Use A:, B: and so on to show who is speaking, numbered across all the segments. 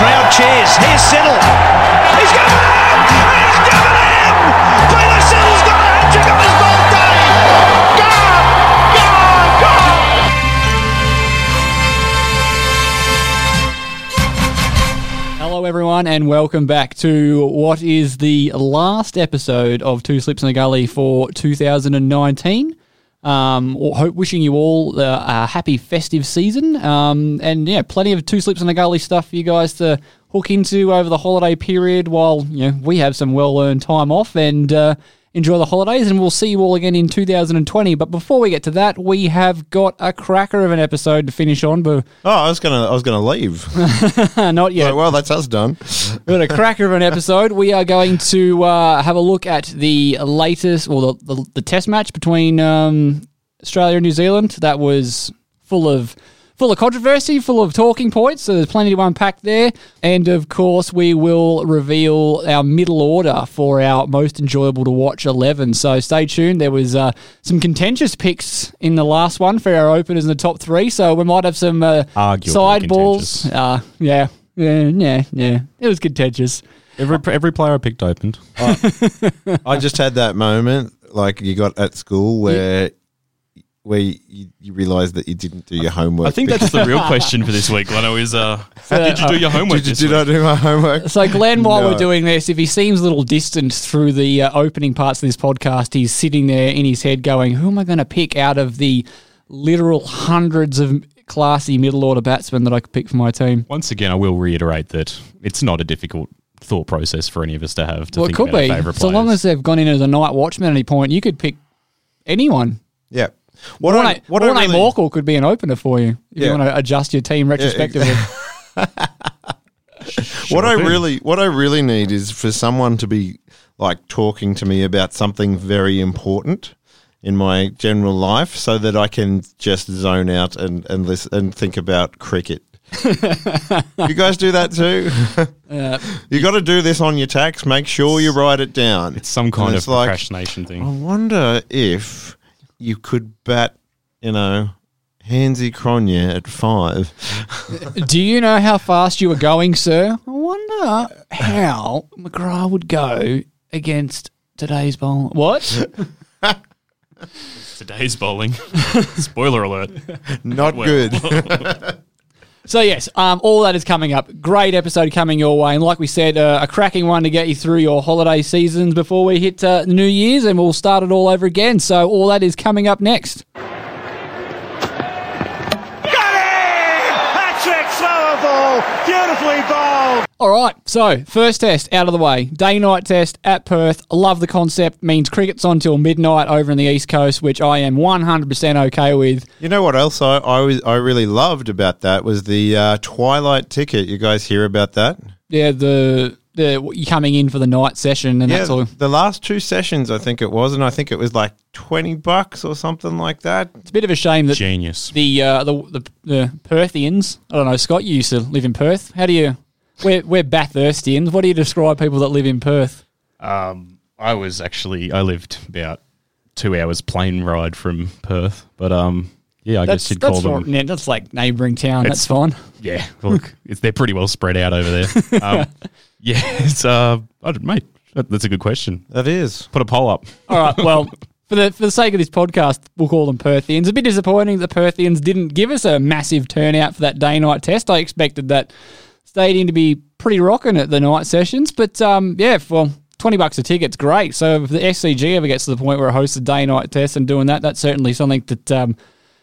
A: Crowd cheers. Here's Siddle. He's got it it Siddle's got a on!
B: Hello, everyone, and welcome back to what is the last episode of Two Slips in the Gully for 2019. Um, hope wishing you all a happy festive season, um, and yeah, plenty of Two Slips in the Gully stuff for you guys to hook into over the holiday period. While you know we have some well-earned time off and uh, enjoy the holidays, and we'll see you all again in 2020. But before we get to that, we have got a cracker of an episode to finish on, but
C: Oh, I was gonna, I was gonna leave.
B: not yet.
C: Like, well, that's us done.
B: We've got a cracker of an episode. We are going to uh, have a look at the latest, or the, the, the test match between um, Australia and New Zealand. That was full of full of controversy, full of talking points. So there's plenty to unpack there. And of course, we will reveal our middle order for our most enjoyable to watch eleven. So stay tuned. There was uh, some contentious picks in the last one for our openers in the top three. So we might have some uh,
D: Arguably
B: side balls. Uh, yeah, yeah, yeah, yeah. It was contentious.
D: Every every player I picked opened.
C: I just had that moment, like you got at school, where where you, you realised that you didn't do your homework.
D: I think that's the real question for this week, Leno, is uh, did you do your homework
C: did, you- did? I do my homework?
B: So, Glenn, while
C: No.
B: we're doing this, if he seems a little distant through the uh, opening parts of this podcast, he's sitting there in his head going, Who am I going to pick out of the literal hundreds of classy middle order batsmen that I could pick for my team?
D: Once again, I will reiterate that it's not a difficult thought process for any of us to have to
B: well, it could
D: about
B: be.
D: favourite
B: So long as they've gone in as a night watchman at any point, you could pick anyone.
C: Yeah. What
B: Morné,
C: I, what I really,
B: Morkel could be an opener for you if you want to adjust your team retrospectively.
C: what I really, what I really need is for someone to be like talking to me about something very important in my general life, so that I can just zone out and and listen and think about cricket. you guys do that too?
B: Uh,
C: you got to do this on your tax. Make sure you write it down.
D: it's some kind
C: And
D: of
C: it's like,
D: procrastination
C: I wonder if you could bat, you know, Hansie Cronje at five.
B: Do you know how fast you were going, sir? I wonder how McGrath would go against today's bowling. What?
D: Today's bowling. Spoiler alert.
C: Not
D: Well.
C: good.
B: so yes, um, all that is coming up. Great episode coming your way, and like we said, uh, a cracking one to get you through your holiday seasons before we hit uh, New Year's, and we'll start it all over again. So all that is coming up next.
A: Got it! Hat-trick, slower beautifully bowled.
B: All right, so first test out of the way. Day night test at Perth. Love the concept. Means cricket's on till midnight over in the East Coast, which I am 100% okay with.
C: you know what else I I, was, I really loved about that was the uh, Twilight ticket. You guys hear about that?
B: Yeah, the the you coming in for the night session and
C: yeah,
B: that's all.
C: the last two sessions, I think it was, and I think it was like twenty bucks or something like that.
B: It's a bit of a shame that
D: Genius.
B: the uh, the the, the Perthians. I don't know, Scott. You used to live in Perth. How do you? We're we're Bathurstians. What do you describe people that live in Perth?
D: Um, I was actually I lived about two hours plane ride from Perth, but um, yeah, I
B: That's
D: guess you'd
B: that's
D: call
B: not-
D: them.
B: yeah, that's like neighbouring town. That's fine.
D: Yeah, look, it's, they're pretty well spread out over there. Um, yeah, it's uh, I don't, mate, that- that's a good question.
C: That is.
D: Put a poll up.
B: All right. Well, for the for the sake of this podcast, we'll call them Perthians. A bit disappointing that the Perthians didn't give us a massive turnout for that day night test. I expected that stadium to be pretty rocking at the night sessions, but um, yeah, well. 20 bucks a ticket's great. So if the SCG ever gets to the point where it hosts a day night test and doing that, that's certainly something that um,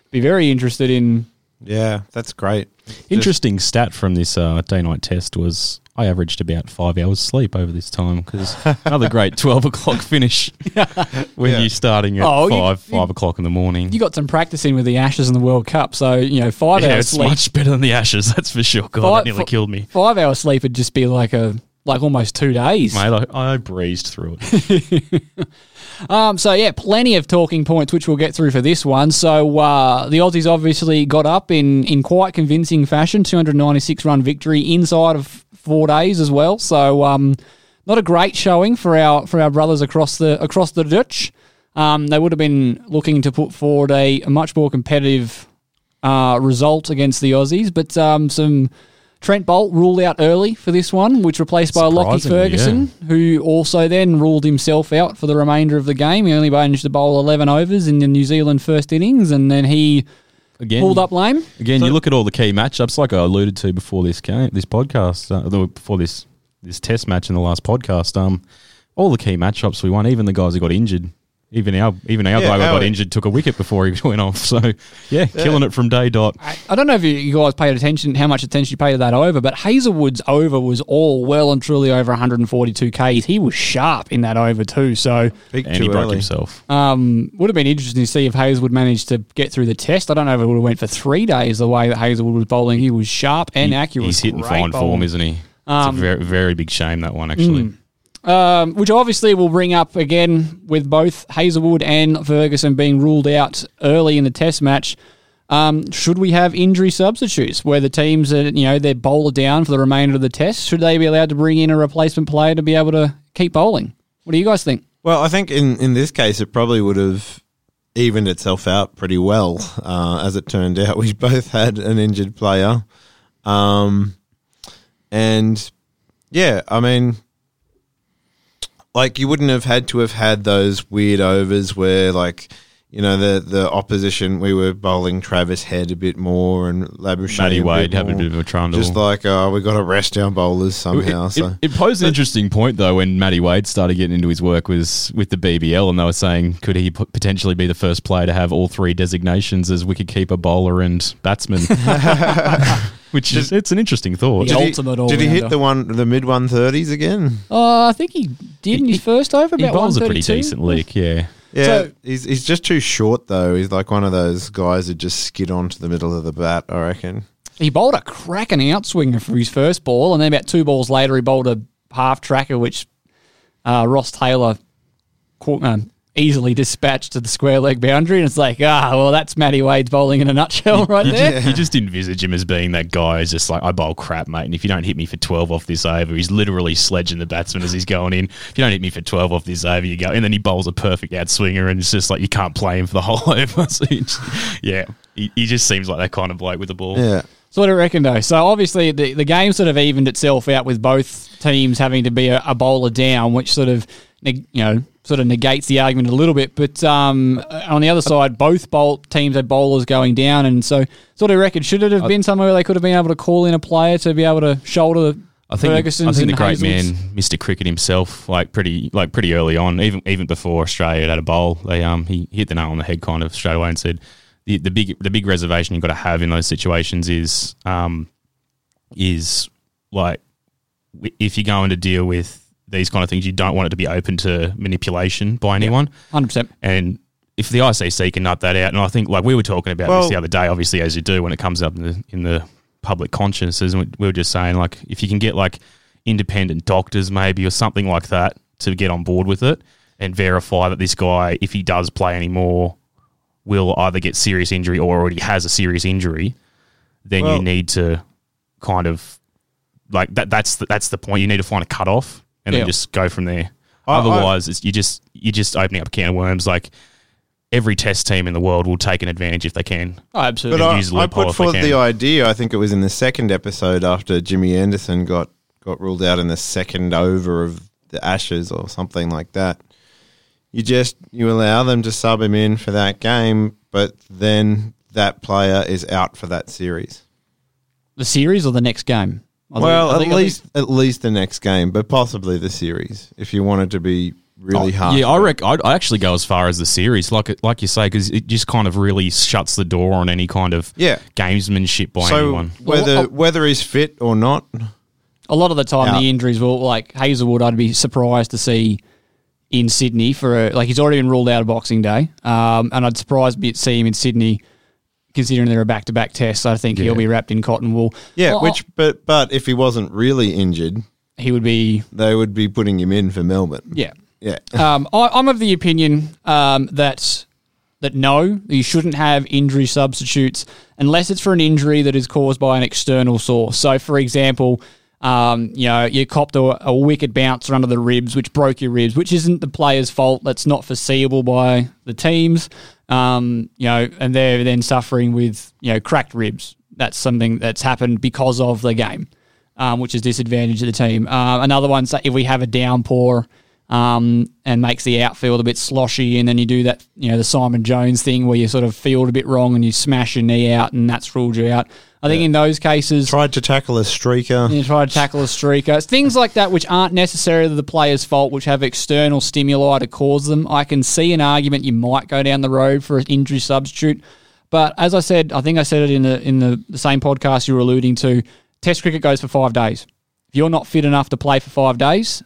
B: be very interested in.
C: Yeah, that's great.
D: Interesting stat from this uh, day night test was I averaged about five hours sleep over this time because another great twelve o'clock finish when
C: Yeah.
D: you're starting at
B: Oh, you-
D: five five o'clock in the morning.
B: You got some practice in with the Ashes and the World Cup, so you know five
D: yeah,
B: hours
D: it's
B: sleep.
D: much better than the Ashes, that's for sure. God,
B: Five-
D: that nearly
B: fi-
D: killed me.
B: Five hours sleep would just be like a like almost two days.
D: Mate, I, I breezed through it.
B: Um, so yeah, plenty of talking points which we'll get through for this one. So uh, the Aussies obviously got up in in quite convincing fashion, 296 run victory inside of four days as well. So um, not a great showing for our for our brothers across the across the ditch. Um, they would have been looking to put forward a, a much more competitive uh, result against the Aussies, but um, some Trent Boult ruled out early for this one, which replaced by Lockie Ferguson, who also then ruled himself out for the remainder of the game. He only managed to bowl 11 overs in the New Zealand first innings, and then he
D: Again,
B: pulled up lame.
D: Again, you look at all the key matchups, like I alluded to before this game, this podcast, uh, before this this test match in the last podcast. Um, all the key matchups we won, even the guys who got injured, even our even our
C: Yeah,
D: guy who got injured took a wicket before he went off. So yeah, killing it from day dot.
B: I don't know if you, you guys paid attention, how much attention you paid to that over, but Hazlewood's over was all well and truly over 142 Ks. He was sharp in that over too, so
C: Big
D: And
C: too
D: he broke
C: early.
D: himself.
B: um, would have been interesting to see if Hazlewood managed to get through the test. I don't know if it would have went for three days the way that Hazlewood was bowling. He was sharp and
D: He-
B: accurate.
D: He's hitting
B: Great
D: fine
B: bowling.
D: form, isn't he? It's
B: Um,
D: a very very big shame that one actually.
B: Um, which obviously will bring up again with both Hazlewood and Ferguson being ruled out early in the Test match. Um, should we have injury substitutes where the teams are, you know, they're bowler down for the remainder of the Test? Should they be allowed to bring in a replacement player to be able to keep bowling? What do you guys think?
C: Well, I think in, in this case, it probably would have evened itself out pretty well. Uh, as it turned out, we both had an injured player. Um, and yeah, I mean, like you wouldn't have had to have had those weird overs where, like, you know, the the opposition, we were bowling Travis Head a bit more and Labuschagne
D: Matty Wade having a bit of a trundle.
C: Just like, oh, we got to rest our bowlers somehow.
D: It,
C: so
D: it, it posed an interesting point though when Matty Wade started getting into his work was with the BBL, and they were saying could he potentially be the first player to have all three designations as wicketkeeper, bowler, and batsman? Which is it's an interesting thought.
B: The
C: Did he- Did he hit the one, the mid one thirties again?
B: Uh, I think he did in his first over.
D: He
B: About
D: bowls a pretty
B: 132.
D: decent lick, yeah.
C: Yeah,
B: So-
C: he's he's just too short though. He's like one of those guys who just skid onto the middle of the bat. I reckon.
B: He bowled a cracking outswinger for his first ball, and then about two balls later, he bowled a half tracker, which uh, Ross Taylor caught, um, easily dispatched to the square leg boundary. And it's like, ah, well, that's Matty Wade's bowling in a nutshell right
D: You,
B: there.
D: just, you just envisage him as being that guy who's just like, I bowl crap, mate. And if you don't hit me for 12 off this over, he's literally sledging the batsman as he's going in. If you don't hit me for 12 off this over, you go. And then he bowls a perfect outswinger, and it's just like, you can't play him for the whole over. So he just- yeah, he, he just seems like that kind of bloke with the ball.
C: Yeah,
B: So what do you reckon, though? So obviously the, the game sort of evened itself out with both teams having to be a, a bowler down, which sort of neg- you know sort of negates the argument a little bit. But um, on the other side, both bowl teams had bowlers going down, and so sort of reckon should it have been somewhere where they could have been able to call in a player to be able to shoulder
D: I think,
B: Ferguson's
D: I think the great man, Mr. Cricket himself, like pretty, like pretty early on, even even before Australia had had a bowl, they um he hit the nail on the head kind of straight away and said the, the big the big reservation you've got to have in those situations is um is like if you're going to deal with these kind of things, you don't want it to be open to manipulation by anyone.
B: Hundred percent.
D: And if the ICC can nut that out, and I think like we were talking about
C: Well-
D: this the other day, obviously as you do when it comes up in the in the public consciousness, and we we were just saying like if you can get like independent doctors maybe or something like that to get on board with it and verify that this guy, if he does play anymore, will either get serious injury or already has a serious injury, then
C: Well-
D: you need to kind of like that. That's the, that's the point. You need to find a cutoff and
B: Yeah.
D: then just go from there.
C: I- I-
D: Otherwise, it's, you just you just opening up a can of worms. Like every test team in the world will take an advantage if they can.
B: Oh, absolutely.
C: But I, I put
D: if
C: forth the idea. I think it was in the second episode after Jimmy Anderson got got ruled out in the second over of the Ashes or something like that. You just you allow them to sub him in for that game, but then that player is out for that series.
B: the series or the next game? I
C: well,
B: I
C: at
B: think- think-
C: least at least the next game, but possibly the series if you wanted to be really hard.
D: Oh, Yeah, I reckon I'd, actually go as far as the series, like like you say, because it just kind of really shuts the door on any kind of
C: Yeah.
D: gamesmanship by
C: So
D: anyone.
C: whether
B: Well,
C: whether he's fit or not,
B: a lot of the time
C: Yeah.
B: the injuries will like Hazlewood. I'd be surprised to see in Sydney for a, like he's already been ruled out of Boxing Day, um, and I'd surprised be see him in Sydney. Considering they're a back-to-back test, I think he'll be wrapped in cotton wool.
C: yeah.
B: Well,
C: which but but if he wasn't really injured,
B: he would be,
C: they would be putting him in for Melbourne.
B: yeah.
C: Yeah.
B: um, I, I'm of the opinion um, that that no, you shouldn't have injury substitutes unless it's for an injury that is caused by an external source. So, for example, um, you know, you copped a, a wicked bouncer under the ribs, which broke your ribs, which isn't the player's fault. That's not foreseeable by the teams. Um, you know, and they're then suffering with you know cracked ribs. That's something that's happened because of the game, um, which is disadvantage of the team. Uh, another one, say if we have a downpour um, and makes the outfield a bit sloshy. And then you do that, you know, the Simon Jones thing where you sort of field a bit wrong and you smash your knee out and that's ruled you out. I think in those cases,
C: Tried to tackle a streaker.
B: you try to tackle a streaker. Things like that which aren't necessarily the player's fault, which have external stimuli to cause them. I can see an argument you might go down the road for an injury substitute. But as I said, I think I said it in the in the, the same podcast you were alluding to. Test cricket goes for five days. If you're not fit enough to play for five days,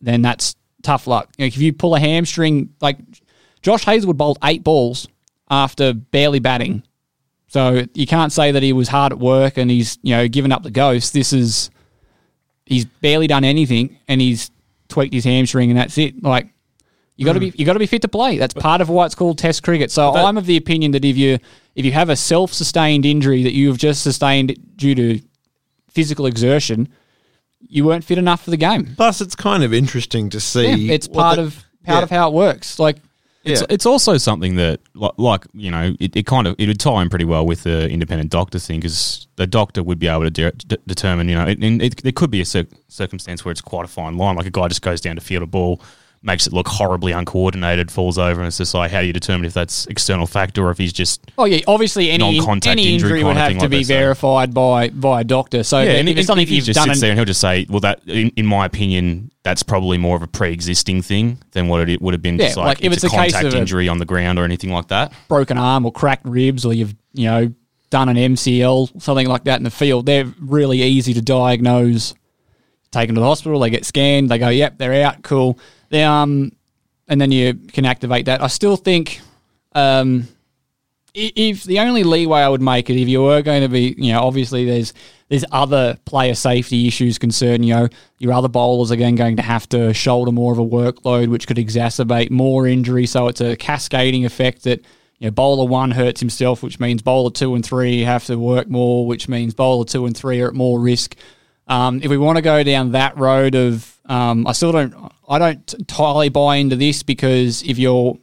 B: then that's tough luck. You know, if you pull a hamstring, like Josh Hazlewood bowled eight balls after barely batting. So you can't say that he was hard at work and he's, you know, given up the ghost. This is he's barely done anything and he's tweaked his hamstring and that's it. Like you got to be hmm. you got to be fit to play. That's part of why it's called Test cricket. So I'm of the opinion that if you if you have a self-sustained injury that you've just sustained due to physical exertion, you weren't fit enough for the game.
C: Plus, it's kind of interesting to see.
B: Yeah, it's part
C: the-
B: of part
C: yeah.
B: of how it works. Like
D: It's,
C: Yeah.
D: it's also something that, like, like you know, it, it kind of it would tie in pretty well with the independent doctor thing because the doctor would be able to de- de- determine, you know, it, it, there could be a cir- circumstance where it's quite a fine line, like a guy just goes down to field a ball, makes it look horribly uncoordinated, falls over, and it's just like, how do you determine if that's external factor or if he's just
B: Oh yeah, obviously any
D: Non-contact
B: any
D: injury
B: injury would have to
D: like
B: be verified by by a doctor. So
D: yeah,
B: if
D: and
B: it's something
D: if he
B: you've
D: just
B: done
D: sits
B: and-
D: there and he'll just say, well, that in, in my opinion, that's probably more of a pre-existing thing than what it would have been.
B: Yeah,
D: just like,
B: like, if
D: it's,
B: it's
D: a contact
B: of
D: injury on the ground or anything like that.
B: broken arm or cracked ribs or you've you know done an MCL something like that in the field, they're really easy to diagnose. Taken to the hospital, they get scanned, they go, "Yep, they're out, cool." They, um, and then you can activate that. I still think, um, if the only leeway I would make it if you were going to be, you know, obviously there's there's other player safety issues concerned. You know, your other bowlers again going to have to shoulder more of a workload, which could exacerbate more injury. So it's a cascading effect that you know bowler one hurts himself, which means bowler two and three have to work more, which means bowler two and three are at more risk. Um, if we want to go down that road of, um, I still don't, I don't entirely buy into this because if you're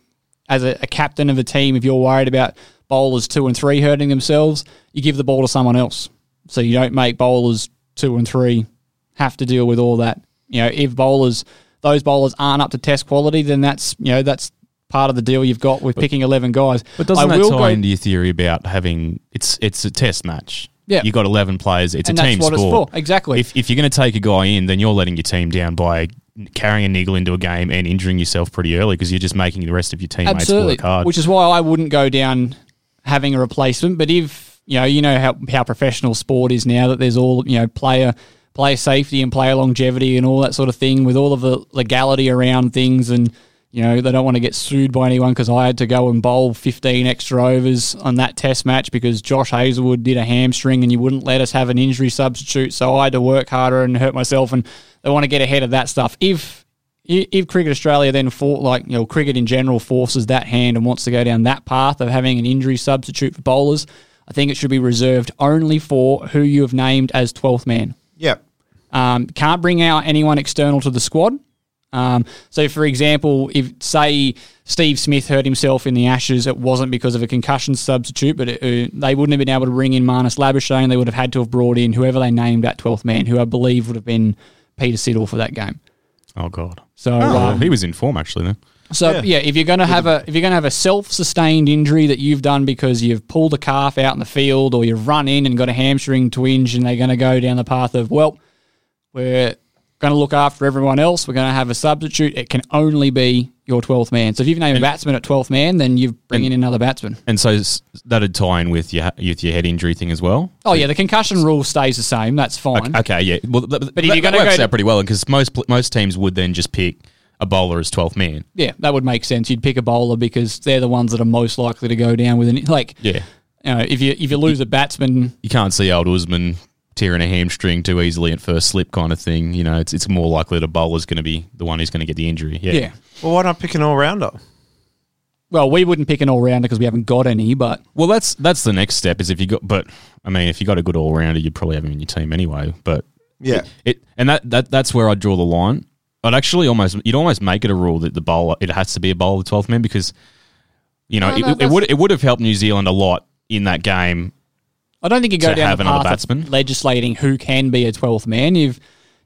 B: as a, a captain of a team, if you're worried about bowlers two and three hurting themselves, you give the ball to someone else. So you don't make bowlers two and three have to deal with all that. You know, if bowlers, those bowlers aren't up to test quality, then that's you know that's part of the deal you've got with picking eleven guys.
D: But doesn't
B: I
D: that
B: will
D: tie
B: go-
D: into your theory about having it's it's a test match?
B: Yeah.
D: you got eleven players. It's
B: And
D: a team sport.
B: exactly.
D: If if you're going to take a guy in, then you're letting your team down by carrying a niggle into a game and injuring yourself pretty early because you're just making the rest of your teammates
B: Absolutely.
D: work hard.
B: Which is why I wouldn't go down having a replacement. But if you know, you know how how professional sport is now that there's all you know player player safety and player longevity and all that sort of thing with all of the legality around things and You know, they don't want to get sued by anyone because I had to go and bowl 15 extra overs on that test match because Josh Hazlewood did a hamstring and you wouldn't let us have an injury substitute. So I had to work harder and hurt myself. And they want to get ahead of that stuff. If if Cricket Australia then for like you know cricket in general forces that hand and wants to go down that path of having an injury substitute for bowlers, I think it should be reserved only for who you have named as 12th man.
C: Yep.
B: Um, can't bring out anyone external to the squad. Um, so, for example, if say Steve Smith hurt himself in the Ashes, it wasn't because of a concussion substitute, but it, uh, they wouldn't have been able to bring in Marnus Labuschagne. They would have had to have brought in whoever they named that 12th man, who I believe would have been Peter Siddle for that game.
D: Oh god.
B: So,
D: Oh,
B: um,
D: he was in form actually then.
B: so yeah. if you're going to have a if you're going to have a self-sustained injury that you've done because you've pulled a calf out in the field or you've run in and got a hamstring twinge and they're going to go down the path of well, we're going to look after everyone else. We're going to have a substitute. It can only be your 12th man. So if you've named a batsman at 12th man, then you bring in another batsman.
D: And so that'd tie in with your with your head injury thing as well.
B: Oh yeah, the concussion rule stays the same. That's fine.
D: Okay, yeah. Well,
B: But if
D: that,
B: you're gonna
D: that works
B: go to-
D: out pretty well because most most teams would then just pick a bowler as 12th man.
B: Yeah, that would make sense. You'd pick a bowler because they're the ones that are most likely to go down with an like.
D: Yeah.
B: You know, if you if you lose a batsman,
D: You can't see old Usman tearing a hamstring too easily at first slip kind of thing. You know, it's it's more likely that a bowler's going to be the one who's going to get the injury. Yeah.
B: yeah.
C: Well, why not pick an all rounder?
B: Well, we wouldn't pick an all rounder because we haven't got any, but
D: Well, that's that's the next step is if you got, but I mean, if you got a good all rounder, you'd probably have him in your team anyway. But
C: Yeah.
D: it and that, that that's where I draw the line. I'd actually almost you'd almost make it a rule that the bowler it has to be a bowler the twelfth man because you know
B: No,
D: it,
B: no,
D: it
B: that's-
D: would it would have helped New Zealand a lot in that game.
B: I don't think you go
D: To
B: down
D: have
B: the
D: another
B: path
D: batsman?
B: of legislating who can be a twelfth man. If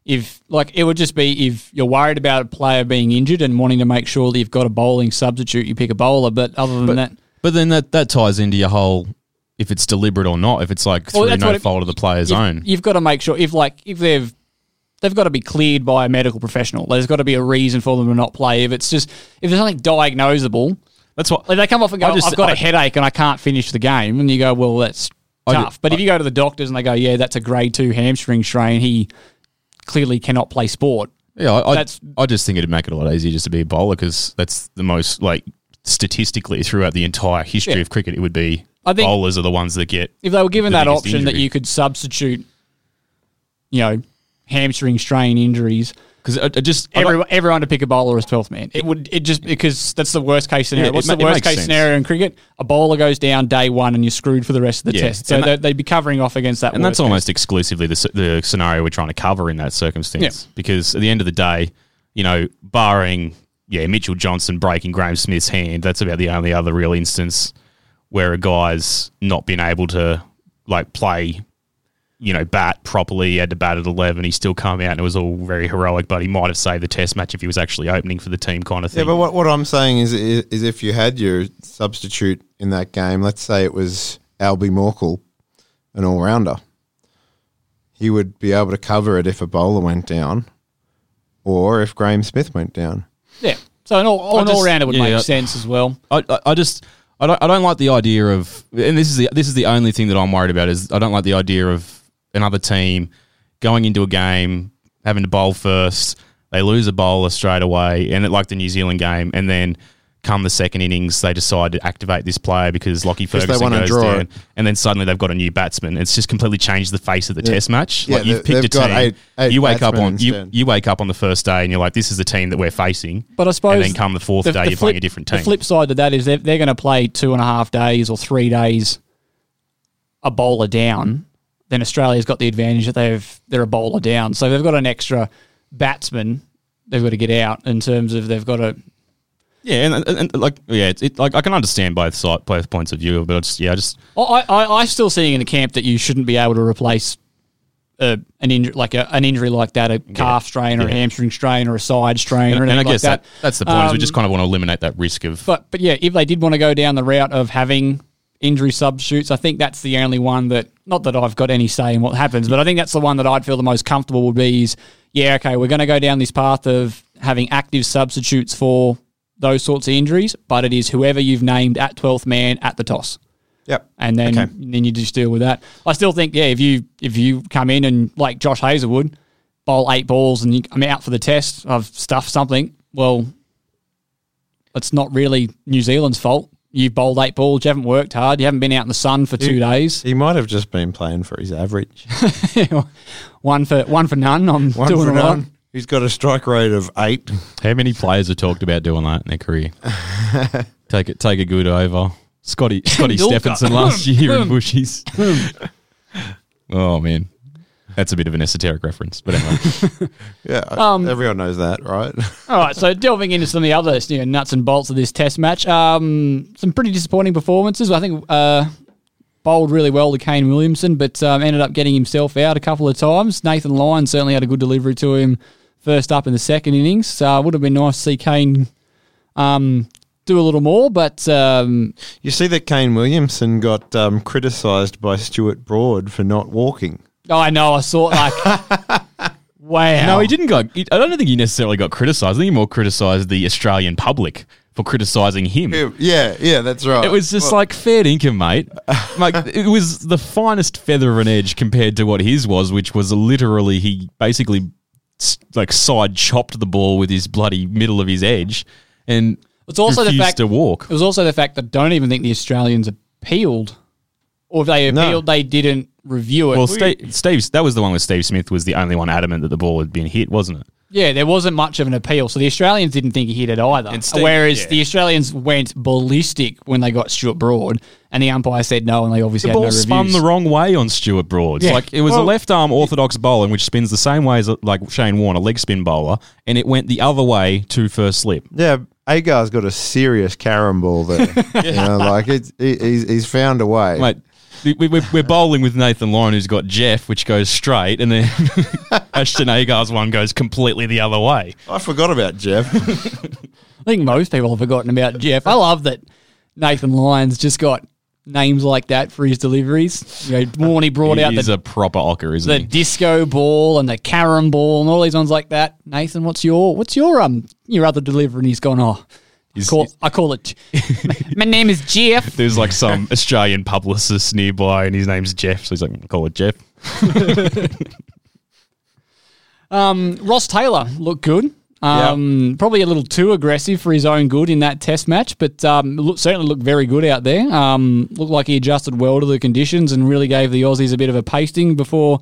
B: if like it would just be if you're worried about a player being injured and wanting to make sure that you've got a bowling substitute, you pick a bowler. But other than
D: But
B: that,
D: but then that that ties into your whole if it's deliberate or not. If it's like
B: Well,
D: through
B: that's
D: no
B: it-
D: fault of the player's
B: you've,
D: own.
B: you've got to make sure if like if they've they've got to be cleared by a medical professional. There's got to be a reason for them to not play. If it's just if there's something diagnosable,
D: That's what
B: like they come off and go,
D: I just-
B: "I've got a
D: I-
B: headache and I can't finish the game," and you go, "Well, that's tough." but if you go to the doctors and they go, "Yeah, that's a grade two hamstring strain," he clearly cannot play sport.
D: Yeah, I, I,
B: That's-
D: I just think it'd make it a lot easier just to be a bowler because that's the most like statistically throughout the entire history
B: Yeah.
D: of cricket, it would be
B: I think-
D: bowlers are the ones that get.
B: If they were given
D: The
B: that
D: biggest
B: option that
D: injury.
B: you could substitute, you know, hamstring strain injuries,
D: Because I, I just I
B: everyone, to pick a bowler as 12th man. It would it just because that's the worst case scenario.
D: Yeah,
B: What's
D: ma-
B: the worst case
D: sense.
B: scenario in cricket? A bowler goes down day one and you're screwed for the rest of the
D: Yeah,
B: test. So
D: that-
B: they'd be covering off against that.
D: and that's almost
B: case.
D: exclusively the, the scenario we're trying to cover in that circumstance.
B: Yeah.
D: Because at the end of the day, you know, barring yeah Mitchell Johnson breaking Graeme Smith's hand, that's about the only other real instance where a guy's not been able to like play. You know, bat properly. He had to bat at eleven. He still come out, and it was all very heroic. But he might have saved the Test match if he was actually opening for the team, kind of thing.
C: Yeah, but what, what I'm saying is, is is if you had your substitute in that game, let's say it was Albie Morkel, an all rounder, he would be able to cover it if a bowler went down, or if Graeme Smith went down.
B: yeah. So an all,
D: I
B: an
D: just-
B: all rounder would
D: yeah,
B: make
D: I-
B: sense as well.
D: I, I, I just I don't I don't like the idea of and this is the this is the only thing that I'm worried about is I don't like the idea of another team going into a game having to bowl first they lose a bowler straight away and it like the New Zealand game and then come the second innings they decide to activate this player because Lockie
C: Because they
D: Ferguson goes
C: draw
D: down
C: it.
D: and then suddenly they've got a new batsman it's just completely changed the face of the
C: Yeah.
D: test match
C: Yeah,
D: like you've picked a team
C: eight- eight
D: you wake up on you, you wake up on the first day and you're like this is the team that we're facing
B: But I suppose
D: and then come the fourth day you're playing a different team
B: The flip side to that is they're, they're going to play two and a half days or three days a bowler down. Then Australia's got the advantage that they've they're a bowler down, so they've got an extra batsman they've got to get out in terms of they've got to.
D: Yeah, and, and, and, like yeah, it's it, like I can understand both side, both points of view, but it's yeah, I just
B: I I I still seeing in the camp that you shouldn't be able to replace. Uh, an injury like a, an injury like that, a calf strain or a hamstring strain or a side strain or
D: and, and I
B: like
D: guess
B: that.
D: that, that's the point. is we
B: Um,
D: just kind of want to eliminate that risk of
B: But but yeah, if they did want to go down the route of having injury substitutes, I think that's the only one that not that I've got any say in what happens, but I think that's the one that I'd feel the most comfortable would be is yeah, okay, we're going to go down this path of having active substitutes for those sorts of injuries, but it is whoever you've named at 12th man at the toss.
C: Yep.
B: And then
C: Okay.
B: then you just deal with that. I still think yeah, if you if you come in and like Josh Hazlewood bowl eight balls and you, I'm out for the test, I've stuffed something. Well, it's not really New Zealand's fault. You've bowled eight balls. You haven't worked hard. You haven't been out in the sun for two days.
C: He might have just been playing for his average.
B: one for one for none. I'm
C: One
B: doing
C: for
B: all right.
C: none. He's got a strike rate of eight.
D: How many players have talked about doing that in their career? take it, take a good over. Scotty Scotty Stephenson last year in Bushies. oh man, that's a bit of an esoteric reference, but anyway.
C: Yeah,
B: Um,
C: everyone knows that, right?
B: All right, so delving into some of the other you know, nuts and bolts of this test match, um, some pretty disappointing performances. I think uh, bowled really well to Kane Williamson, but um, ended up getting himself out a couple of times. Nathan Lyon certainly had a good delivery to him first up in the second innings. So it would have been nice to see Kane um, do a little more, but um,
C: You see that Kane Williamson got um, criticised by Stuart Broad for not walking.
B: Oh, I know I saw like wow.
D: No, he didn't go. he- I don't think he necessarily got criticised. I think he more criticised the Australian public for criticising him.
C: Yeah, yeah, that's right.
D: It was just like fair income, mate. Like it was the finest feather of an edge compared to what his was, which was literally he basically s- like side chopped the ball with his bloody middle of his edge, and
B: It's also the
D: refused
B: fact
D: to walk.
B: It was also the fact that I don't even think the Australians appealed, or if they
C: No.
B: appealed, they didn't review it.
D: Well, Steve, Steve's that was the one where Steve Smith was the only one adamant that the ball had been hit, wasn't it?
B: Yeah, there wasn't much of an appeal. So the Australians didn't think he hit it either.
D: Steve-
B: Whereas
D: yeah.
B: the Australians went ballistic when they got Stuart Broad, and the umpire said no, and they obviously
D: The
B: had
D: ball
B: no
D: spun
B: reviews.
D: the wrong way on Stuart Broad. It's
B: Yeah.
D: Like it was
C: Well-
D: a left arm orthodox bowling which spins the same way as uh, like Shane Warne, a leg spin bowler, and it went the other way to first slip.
C: yeah, Agar's got a serious carom ball there. You know, like it's, he, he's, he's found a way.
D: Mate, we, we, we're bowling with Nathan Lyon, who's got Jeff, which goes straight, and then Ashton Agar's one goes completely the other way.
C: I forgot about Jeff.
B: I think most people have forgotten about Jeff. I love that Nathan Lyon's just got names like that for his deliveries. You know, Warney brought out
D: He's
B: the
D: a proper ocker, isn't it?
B: the
D: he?
B: disco ball and the carom ball and all these ones like that. Nathan, what's your what's your um your other delivery? And he's gone, oh, I
D: He's-
B: call, I call it. my name is Jeff.
D: There's like some Australian publicist nearby, and his name's Jeff, so he's like, call it Jeff.
B: Um, Ross Taylor looked good. Um, Probably a little too aggressive for his own good in that test match, but um, look, certainly looked very good out there. Um, looked like he adjusted well to the conditions and really gave the Aussies a bit of a pasting before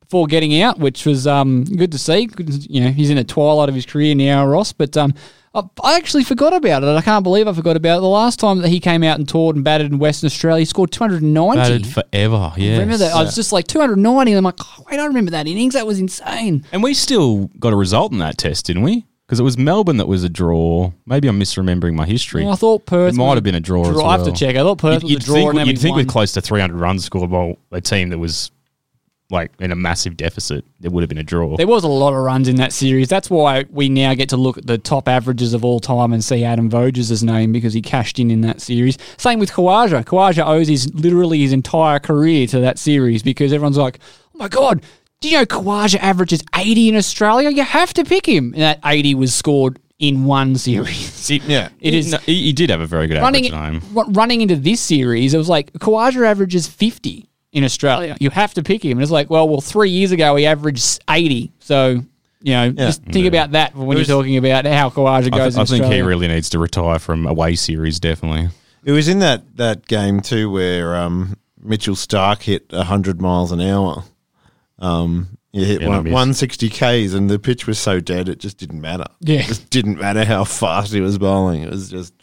B: before getting out, which was um, good to see. Good- You know, he's in a twilight of his career now, Ross. But um, I, I actually forgot about it. I can't believe I forgot about it. The last time that he came out and toured and batted in Western Australia, he scored 290.
D: Batted forever, yeah.
B: Remember that? I was just like 290. I'm like, oh, wait, I remember that innings. That was insane.
D: And we still got a result in that test, didn't we? Because it was Melbourne that was a draw. Maybe I'm misremembering my history.
B: Well, I thought Perth
D: It might have been a draw as well.
B: I have to check. I thought Perth was
D: you'd
B: a draw.
D: think,
B: and
D: you'd
B: we
D: think with close to 300 runs scored by a team that was like in a massive deficit, it would have been a draw.
B: There was a lot of runs in that series. That's why we now get to look at the top averages of all time and see Adam Voges' name because he cashed in in that series. Same with Khawaja. Khawaja owes his literally his entire career to that series because everyone's like, "Oh my god, do you know Khawaja averages 80 in Australia? You have to pick him." And that 80 was scored in one series.
C: yeah.
B: It is
D: No, he, he did have a very good
B: running
D: average name.
B: ru- running into this series, it was like Khawaja averages fifty in Australia. You have to pick him, and it's like, well, well, three years ago he averaged eighty. So you know, just think about that when you're talking about how Khawaja
D: I,
B: goes.
D: th- I
B: in
D: think he really needs to retire from away series, definitely.
C: It was in that, that game too where um, Mitchell Starc hit 100 miles an hour. Um, you hit
D: Yeah,
C: one, 160 Ks and the pitch was so dead it just didn't matter.
B: Yeah.
C: It just didn't matter how fast he was bowling. It was just,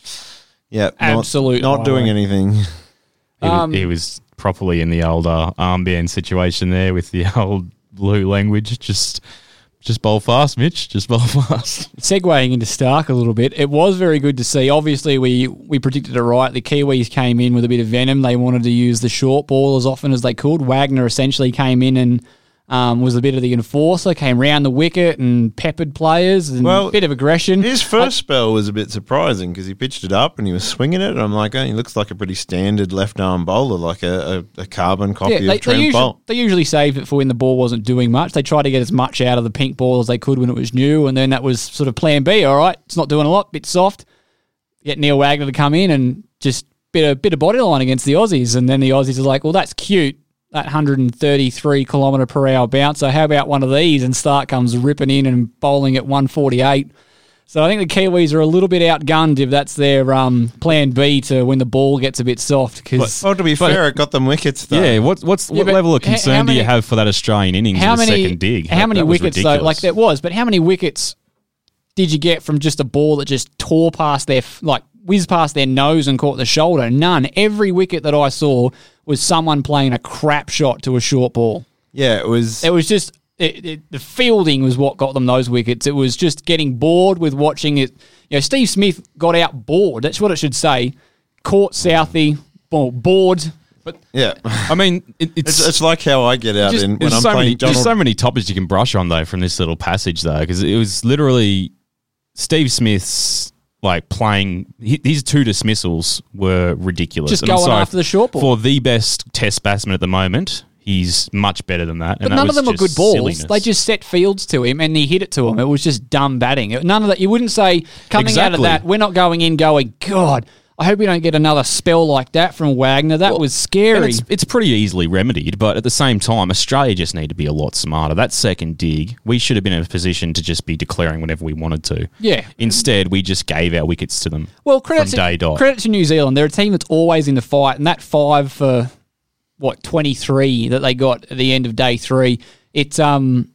C: yeah, not- Not, doing anything.
D: He,
B: Um,
D: he was properly in the old uh, armband situation there with the old blue language. Just, just bowl fast, Mitch. Just bowl fast.
B: Segwaying into Starc a little bit, it was very good to see. Obviously, we we predicted it right. The Kiwis came in with a bit of venom. They wanted to use the short ball as often as they could. Wagner essentially came in and um, was a bit of the enforcer, came round the wicket and peppered players and
C: Well,
B: a bit of aggression.
C: His first spell was a bit surprising because he pitched it up and he was swinging it. And I'm like, oh, he looks like a pretty standard left arm bowler, like a, a, a carbon copy
B: Yeah, they,
C: of
B: they,
C: Trent
B: usually,
C: Boult.
B: they usually saved it for when the ball wasn't doing much. They tried to get as much out of the pink ball as they could when it was new, and then that was sort of plan B. All right, it's not doing a lot, bit soft. Get Neil Wagner to come in and just bit a bit of body line against the Aussies, and then the Aussies are like, well, that's cute. That 133 kilometre per hour bouncer. How about one of these? And Starc comes ripping in and bowling at 148 So I think the Kiwis are a little bit outgunned if that's their um, plan B to when the ball gets a bit soft. Because
C: Well, to be
D: But-
C: fair, it got them wickets though.
D: Yeah, what, what's
B: Yeah,
D: what level of
B: h- how
D: concern do you have for that Australian innings
B: how
D: in the
B: many
D: second dig?
B: how
D: That-
B: many
D: that
B: wickets though? Like that was, but how many wickets did you get from just a ball that just tore past their like whizzed past their nose and caught the shoulder? None. Every wicket that I saw was someone playing a crap shot to a short ball.
C: yeah, it was.
B: It was just it, it, the fielding was what got them those wickets. It was just getting bored with watching it. You know, Steve Smith got out bored. That's what it should say. Caught Southee, bored. But
C: yeah,
D: I mean, it, it's,
C: it's, it's like how I get out
D: just-
C: in when
D: there's
C: I'm
D: so
C: playing
D: many,
C: Donald.
D: There's so many topics you can brush on though from this little passage though, because it was literally Steve Smith's like playing. His two dismissals were ridiculous.
B: Just
D: And
B: going
D: sorry,
B: after the short ball.
D: for the best Test batsman at the moment. He's much better than that.
B: But
D: and that
B: none of them were good balls.
D: silliness.
B: They just set fields to him and he hit it to him. It was just dumb batting. None of that. You wouldn't say coming out of that. We're not going in. Going God. I hope we don't get another spell like that from Wagner. That was scary.
D: It's, it's pretty easily remedied, but at the same time, Australia just need to be a lot smarter. That second dig, we should have been in a position to just be declaring whenever we wanted to.
B: Yeah.
D: Instead, we just gave our wickets to them.
B: Well, credit
D: from
B: to,
D: day dot.
B: credit to New Zealand. They're a team that's always in the fight, and that five for what twenty three that they got at the end of day three. It's um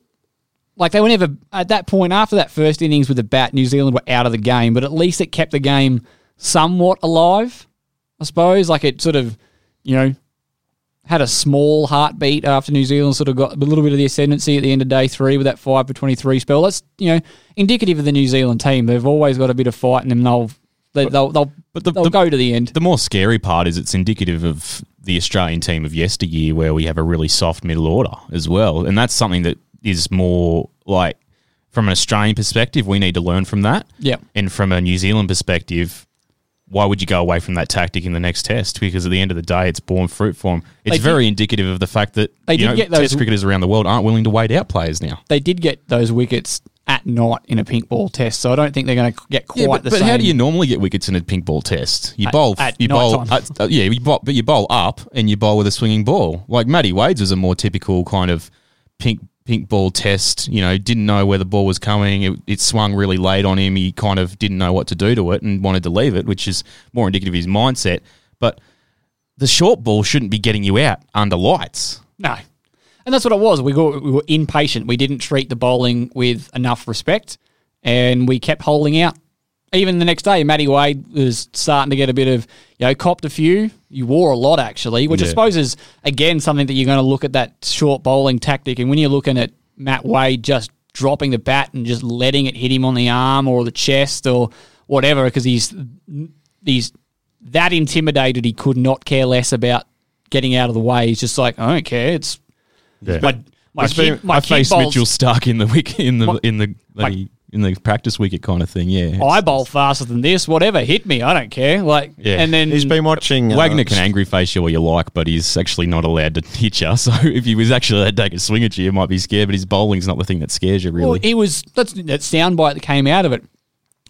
B: like they were never at that point after that first innings with the bat. New Zealand were out of the game, but at least it kept the game somewhat alive. I suppose like it sort of you know had a small heartbeat after New Zealand sort of got a little bit of the ascendancy at the end of day three with that five for twenty three spell. That's you know indicative of the New Zealand team. They've always got a bit of fight in them. They'll they, they'll they'll,
D: but the-
B: they'll
D: the-
B: go to the end.
D: The more scary part is it's indicative of the Australian team of yesteryear, where we have a really soft middle order as well, and that's something that is more like from an Australian perspective, we need to learn from that.
B: Yeah.
D: and from a New Zealand perspective. Why would you go away from that tactic in the next test? Because at the end of the day, it's borne fruit for them. It's
B: did-
D: very indicative of the fact that
B: They
D: you
B: did
D: know,
B: get those-
D: test cricketers around the world aren't willing to wait out players now.
B: They did get those wickets at night in a pink ball test, so I don't think they're going to get quite
D: Yeah, but,
B: the
D: but
B: same.
D: But how do you normally get wickets in a pink ball test? You
B: At-
D: bowl,
B: at
D: you bowl,
B: time.
D: uh, yeah, you bowl, but you bowl up and you bowl with a swinging ball. Like Matty Wade's was a more typical kind of pink pink ball test. You know, didn't know where the ball was coming. It, it swung really late on him. He kind of didn't know what to do to it and wanted to leave it, which is more indicative of his mindset. But the short ball shouldn't be getting you out under lights.
B: No. And that's what it was. We, got, we were impatient. We didn't treat the bowling with enough respect, and we kept holding out. Even the next day, Matty Wade was starting to get a bit of, you know, copped a few. You wore a lot, actually, which I suppose is, again, something that you're going to look at that short bowling tactic. And when you're looking at Matt Wade just dropping the bat and just letting it hit him on the arm or the chest or whatever, because he's, he's that intimidated, he could not care less about getting out of the way. He's just like, I don't care. It's
D: Yeah.
B: my my
D: I,
B: kid, my
D: I faced Mitchell Starc in the wicket in the
B: My-
D: in the in the practice wicket kind of thing. Yeah,
B: I bowl faster than this. Whatever, hit me. I don't care. Like,
D: Yeah.
B: and then
C: He's been watching. uh,
D: Wagner can angry face you all you like, but he's actually not allowed to hit you. So if he was actually allowed to take a swing at you, you might be scared. But his bowling's not the thing that scares you,
B: well,
D: really.
B: he was that's that soundbite that came out of it.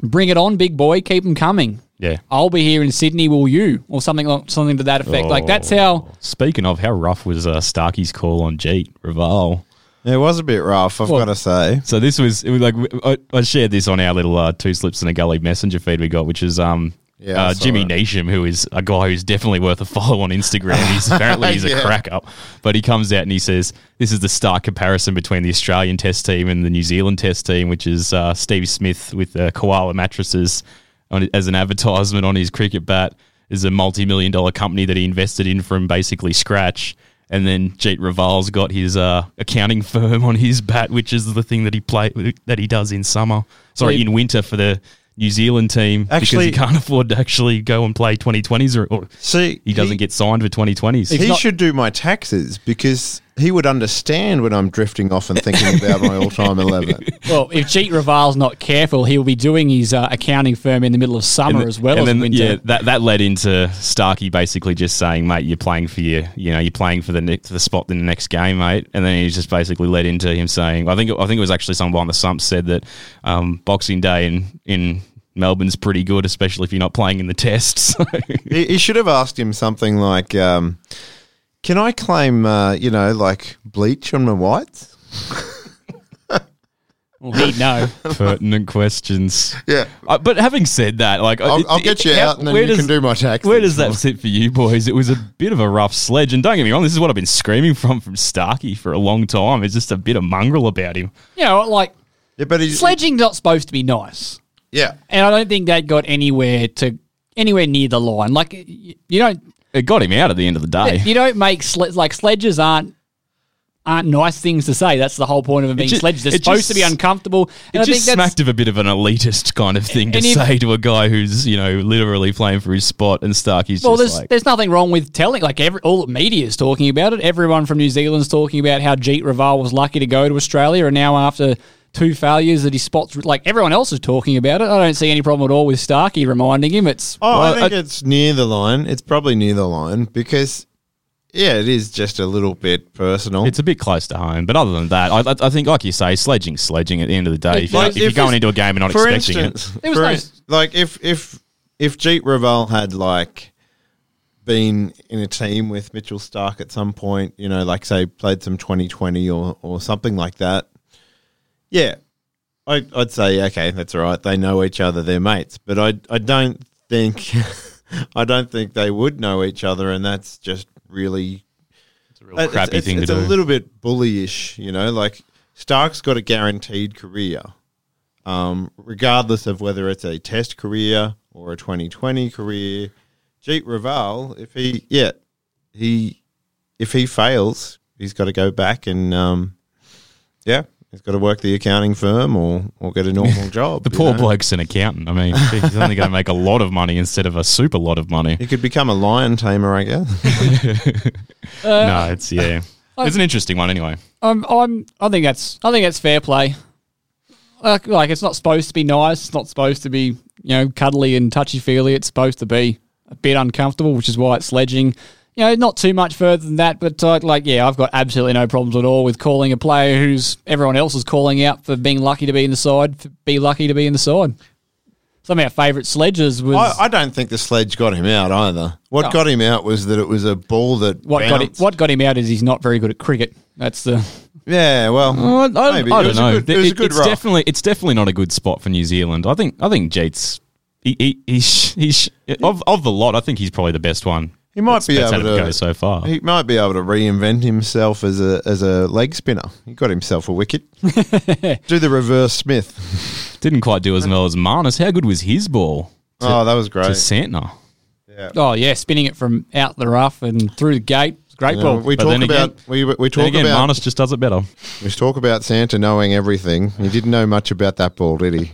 B: Bring it on, big boy. Keep them coming.
D: yeah.
B: I'll be here in Sydney. Will you? Or something like something to that effect. Like that's
D: Oh.
B: how.
D: Speaking of, how rough was uh, Starkey's call on Jeet Raval?
C: It was a bit rough, I've
B: Well-
C: got to say.
D: So this was it was like I, I shared this on our little uh, two slips in a gully messenger feed we got, which is um
C: Yeah, I
D: uh,
C: saw
D: Jimmy
C: that.
D: Neesham, who is a guy who's definitely worth a follow on Instagram. He's apparently he's a crack up, but he comes out and he says this is the stark comparison between the Australian Test team and the New Zealand Test team, which is uh, Steve Smith with uh, koala mattresses on, as an advertisement on his cricket bat. Is a multi million dollar company that he invested in from basically scratch. And then Jeet Raval's got his uh, accounting firm on his bat, which is the thing that he play that he does in summer. Sorry,
B: Well,
D: in winter for the New Zealand team
C: Actually-
D: because he can't afford to actually go and play 2020s or, or
C: See,
D: he doesn't get signed for 2020s.
C: He
B: not-
C: should do my taxes because he would understand when I'm drifting off and thinking about my all-time eleven.
B: Well, if Jeet Raval's not careful, he'll be doing his uh, accounting firm in the middle of summer
D: And
B: as well
D: and
B: as
D: then,
B: winter.
D: Yeah, that, that led into Starkey basically just saying, mate, you're playing for your, you know, you're playing for the next, the spot in the next game, mate. And then he just basically led into him saying, I think I think it was actually someone on the sump said that um, Boxing Day in in Melbourne's pretty good, especially if you're not playing in the tests." So,
C: he, he should have asked him something like, um, "Can I claim, uh, you know, like bleach on my whites?"
B: Well, he'd know.
D: Pertinent questions.
C: Yeah.
D: Uh, but having said that, like
C: I'll,
D: it-
C: I'll get you
D: it-
C: out and then
D: where
C: you
D: does-
C: can do my tax.
D: Where does that sit for you boys? It was a bit of a rough sledge, and don't get me wrong, this is what I've been screaming from from Starkey for a long time. It's just a bit of mongrel about him.
B: You know, like
C: Yeah, but he's
B: sledging's not supposed to be nice,
C: Yeah.
B: and I don't think they got anywhere to anywhere near the line. Like you don't
D: It got him out at the end of the day.
B: you don't make like sledges aren't aren't nice things to say. That's the whole point of them being
D: ju-
B: sledges. They're supposed
D: just-
B: to be uncomfortable.
D: It
B: And I
D: just
B: think
D: smacked of a bit of an elitist kind of thing to
B: if-
D: say to a guy who's, you know, literally playing for his spot and Starkey's
B: well,
D: just
B: there's
D: like,
B: there's nothing wrong with telling. Like every all the media is talking about it. Everyone from New Zealand's talking about how Jeet Raval was lucky to go to Australia, and now after two failures that he spots, like everyone else is talking about it. I don't see any problem at all with Starkey reminding him. It's
C: Oh,
D: Well,
C: I think
D: I-
C: it's near the line. It's probably near the line because, yeah, it is just a little bit personal.
D: it's a bit close to home. But other than that, I, I, I think, like you say, sledging, sledging at the end of the day. If, you,
C: Like,
D: if you're going into a game and not
C: for
D: expecting
C: instance,
B: There was
C: for
B: no-
C: ins- like if if if Jeet Raval had like been in a team with Mitchell Starc at some point, you know, like say played some 2020 or or something like that, yeah, I, I'd say okay, that's all right. They know each other, they're mates. But I I don't think I don't think they would know each other, and that's just really
D: it's a real
C: it's-
D: crappy
C: it's,
D: thing
C: it's
D: to
C: a
D: do.
C: little bit bullyish, you know. Like Starc's got a guaranteed career, um, regardless of whether it's a Test career or a 2020 career. Jeet Raval, if he, yeah, he, if he fails, he's got to go back and, um, yeah, he's got to work the accounting firm or or get a normal job.
D: the poor
C: know.
D: bloke's an accountant. I mean, he's only going to make a lot of money instead of a super lot of money.
C: He could become a lion tamer, I guess.
D: Uh, no, it's, yeah. It's an interesting one anyway.
B: I'm, I'm, I think that's, I think that's fair play. Like, like it's not supposed to be nice. It's not supposed to be, you know, cuddly and touchy feely. It's supposed to be a bit uncomfortable, which is why it's sledging. You know, not too much further than that, but uh, like, yeah, I've got absolutely no problems at all with calling a player who's everyone else is calling out for being lucky to be in the side, for be lucky to be in the side. Some of our favourite sledges was
C: I, I don't think the sledge got him out either. What
B: No.
C: got him out was that it was a ball that
B: what got him, what got him out is he's not very good at cricket. That's the
C: Yeah, well,
D: I, I,
C: maybe.
D: I
C: It
D: don't
C: was a
D: know.
C: good- it was a
D: It-
C: good
D: it's
C: rock.
D: definitely it's definitely not a good spot for New Zealand. I think I think Jeet's he, he, he's he's of of the lot. I think he's probably the best one.
C: He might
D: that's-
C: be
D: that's
C: able
D: had
C: to
D: go so far.
C: He might be able to reinvent himself as a as a leg spinner. He got himself a wicket. Do the reverse Smith.
D: Didn't quite do as well as Marnus. How good was his ball
C: oh, that was great.
D: to
C: great.
D: Santner?
B: oh yeah, spinning it from out the rough and through the gate. Great
C: You
B: ball.
C: know, we
D: But
C: talk
D: then
C: about
D: again-
C: we we talk
D: again,
C: about
D: Marnus just does it better.
C: we talk about Santa knowing everything. He didn't know much about that ball, did he?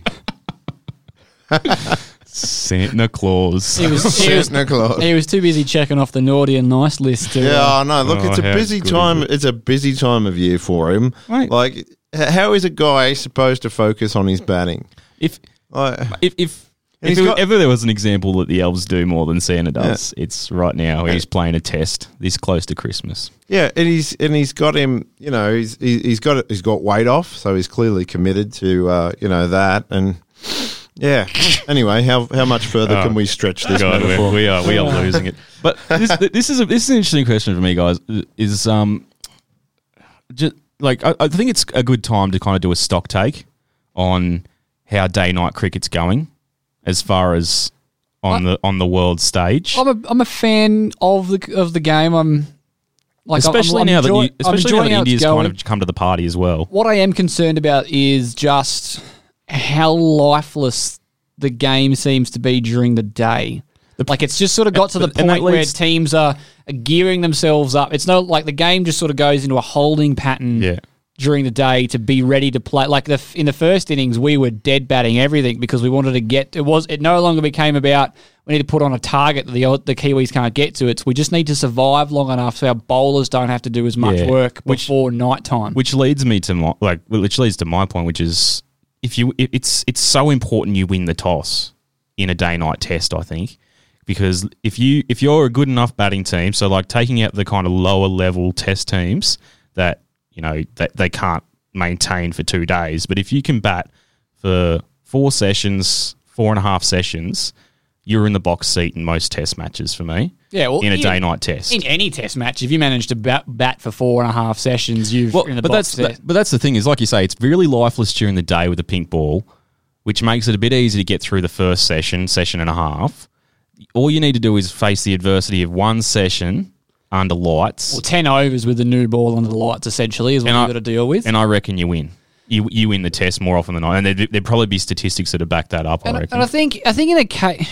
D: Santa Claus.
B: He was, he, was,
C: Santa Claus.
B: he was too busy checking off the naughty and nice list. To,
C: Yeah,
B: uh,
C: I know. Look,
D: Oh,
C: it's a busy time.
D: it?
C: It's a busy time of year for him.
D: Right.
C: Like, how is a guy supposed to focus on his batting?
D: If
C: Like,
D: if if if it-
C: got-
D: ever there was an example that the elves do more than Santa does, it's right now. He's playing a test this close to Christmas.
C: Yeah, and he's and he's got him. You know, he's he- he's got he's got weight off, so he's clearly committed to uh, you know that. And yeah. Anyway, how how much further
D: Oh,
C: can we stretch this
D: God,
C: metaphor?
D: we're, we are we are losing it. But this this is a this is an interesting question for me, guys. Is um, just like I, I think it's a good time to kind of do a stock take on how day night cricket's going, as far as on the on the world stage.
B: I'm a I'm a fan of the of the game. I'm like I'm-
D: especially
B: I'm,
D: now
B: enjoy-
D: that you, especially now
B: I'm
D: that
B: how it's
D: India's kind
B: going.
D: of come to the party as well.
B: What I am concerned about is just how lifeless the game seems to be during the day. Like it's just sort of got to the point where teams are gearing themselves up. It's not like the game just sort of goes into a holding pattern
D: Yeah.
B: during the day to be ready to play. Like the in the first innings, we were dead batting everything because we wanted to get. It was it no longer became about we need to put on a target that the the Kiwis can't get to. It's we just need to survive long enough so our bowlers don't have to do as much
D: Yeah.
B: work
D: Which-
B: before night time.
D: Which leads me to my like, which leads to my point, which is if you, it- it's it's so important you win the toss in a day night test. I think because if you if you're a good enough batting team, so like taking out the kind of lower level test teams that you know that they can't maintain for two days, but if you can bat for four sessions, four and a half sessions, you're in the box seat in most test matches for me.
B: Yeah, well,
D: in a day night test.
B: In any test match, if you manage to bat, bat for four and a half sessions, you've
D: Well,
B: in the
D: but
B: box
D: that's
B: set.
D: but that's the thing is like you say, it's really lifeless during the day with a pink ball, which makes it a bit easy to get through the first session, session and a half. All you need to do is face the adversity of one session under lights,
B: Well, 10 overs with the new ball under the lights, essentially, is what you've got to deal with.
D: and I reckon you win. You you win the test more often than not, and there'd, there'd probably be statistics that would back that up.
B: And,
D: I
B: I-
D: reckon.
B: and I think I think in a case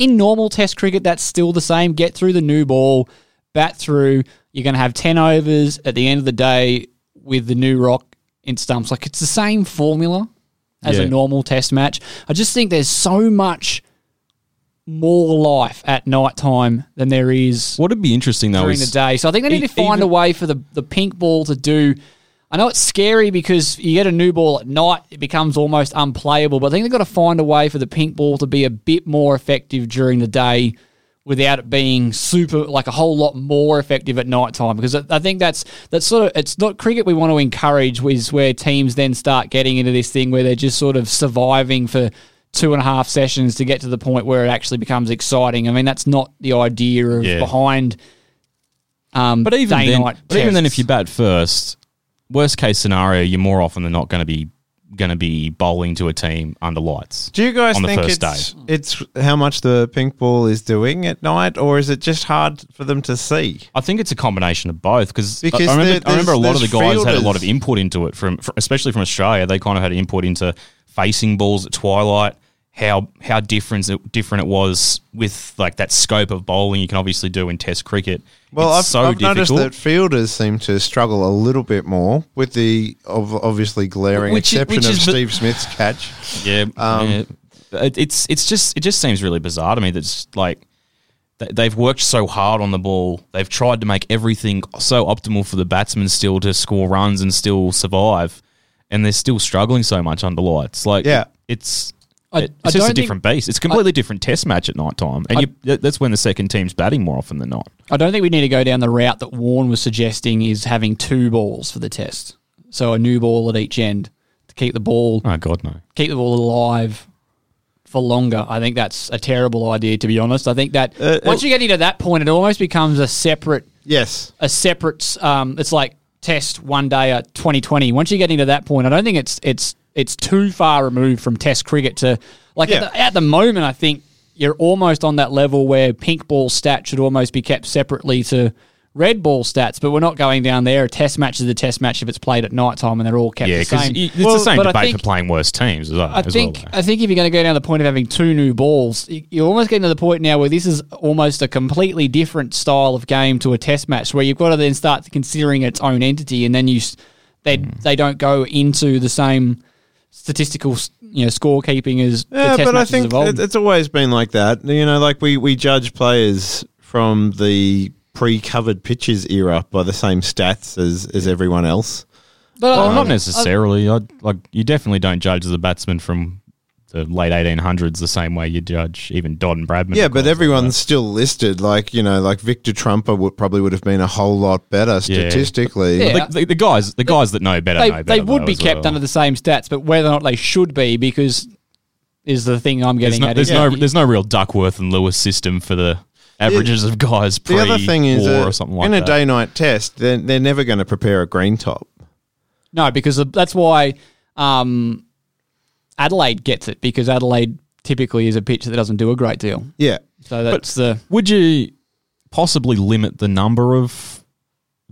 B: in normal Test cricket, that's still the same. Get through the new ball, bat through. You're going to have ten overs at the end of the day with the new rock in stumps. Like it's the same formula as
D: Yeah.
B: a normal Test match. I just think there's so much more life at night time than there is
D: What'd be interesting though
B: during the day. So I think they need
D: e-
B: to find
D: even-
B: a way for the, the pink ball to do. I know it's scary because you get a new ball at night, it becomes almost unplayable. But I think they've got to find a way for the pink ball to be a bit more effective during the day without it being super like a whole lot more effective at night time because I I think that's that's sort of it's not cricket we want to encourage is where teams then start getting into this thing where they're just sort of surviving for two and a half sessions to get to the point where it actually becomes exciting. I mean that's not the idea of
D: Yeah.
B: behind um,
D: But even then, but even then, if you bat first, worst case scenario, you're more often than not going to be going to be bowling to a team under lights.
C: Do you guys
D: on the
C: think
D: first
C: it's, it's how much the pink ball is doing at night, or is it just hard for them to see?
D: I think it's a combination of both because I, I remember, I remember a lot of the guys
C: there's
D: had a lot of input into it from, fr especially from Australia. They kind of had input into facing balls at twilight, how how different it, different it was with like that scope of bowling you can obviously do in Test cricket.
C: Well, I've,
D: so
C: I've noticed that fielders seem to struggle a little bit more with the of obviously glaring
D: Which
C: exception of
D: is- but-
C: Steve Smith's catch.
D: Yeah,
C: Um,
D: yeah. It, it's it's just it just seems really bizarre to me. That's like they've worked so hard on the ball. They've tried to make everything so optimal for the batsmen still to score runs and still survive, and they're still struggling so much under lights. Like,
C: Yeah.
D: it's.
B: I-
D: it's
B: I
D: just a
B: don't think-
D: different beast. It's a completely different test match at night time, and
B: I-
D: you, that's when the second team's batting more often than not.
B: I don't think we need to go down the route that Warren was suggesting is having two balls for the test. So a new ball at each end to keep the ball
D: Oh God, no!
B: keep the ball alive for longer. I think that's a terrible idea to be honest. I think that
C: Uh,
B: once you get into that point it almost becomes a separate
C: Yes,
B: a separate um it's like test one day at 2020. Once you get into that point I don't think it's it's it's too far removed from test cricket to like
C: Yeah.
B: at, the, at the moment I think you're almost on that level where pink ball stats should almost be kept separately to red ball stats, but we're not going down there. A test match is a test match if it's played at night time and they're all kept
D: Yeah,
B: the
D: because
B: same.
D: it's
B: Well,
D: the same debate
B: think-
D: for playing worse teams as well.
B: I
D: as
B: think
D: well.
B: I think if you're going to go down the point of having two new balls, you're almost getting to the point now where this is almost a completely different style of game to a test match, where you've got to then start considering its own entity, and then you they
D: Hmm.
B: they don't go into the same statistical you know scorekeeping as the
C: yeah,
B: test
C: but I think
B: evolved.
C: it, it's always been like that. You know, like we we judge players from the pre-covered pitches era by the same stats as as everyone else.
B: but
D: Well,
B: I-
D: not necessarily. I, like you definitely don't judge the batsman from the late 1800s the same way you judge even Dodd and Bradman.
C: Yeah, but
D: guys like
C: everyone's still listed. Like you know, like Victor Trumper would probably would have been a whole lot better statistically.
B: Yeah.
D: the, the, the guys, the guys that know better
B: they,
D: know better.
B: they would
D: though,
B: be kept
D: well.
B: under the same stats, but whether or not they should be, because is the thing I'm
D: There's
B: getting
D: no,
B: at.
D: there's
B: is
D: no, there's no real Duckworth and Lewis system for the averages of guys pre
C: The other thing is,
D: war or something like
C: in
D: that.
C: a day-night test, they're, they're never going to prepare a green top.
B: No, because that's why um, Adelaide gets it because Adelaide typically is a pitch that doesn't do a great deal.
C: Yeah,
B: So that's the
D: Would you possibly limit the number of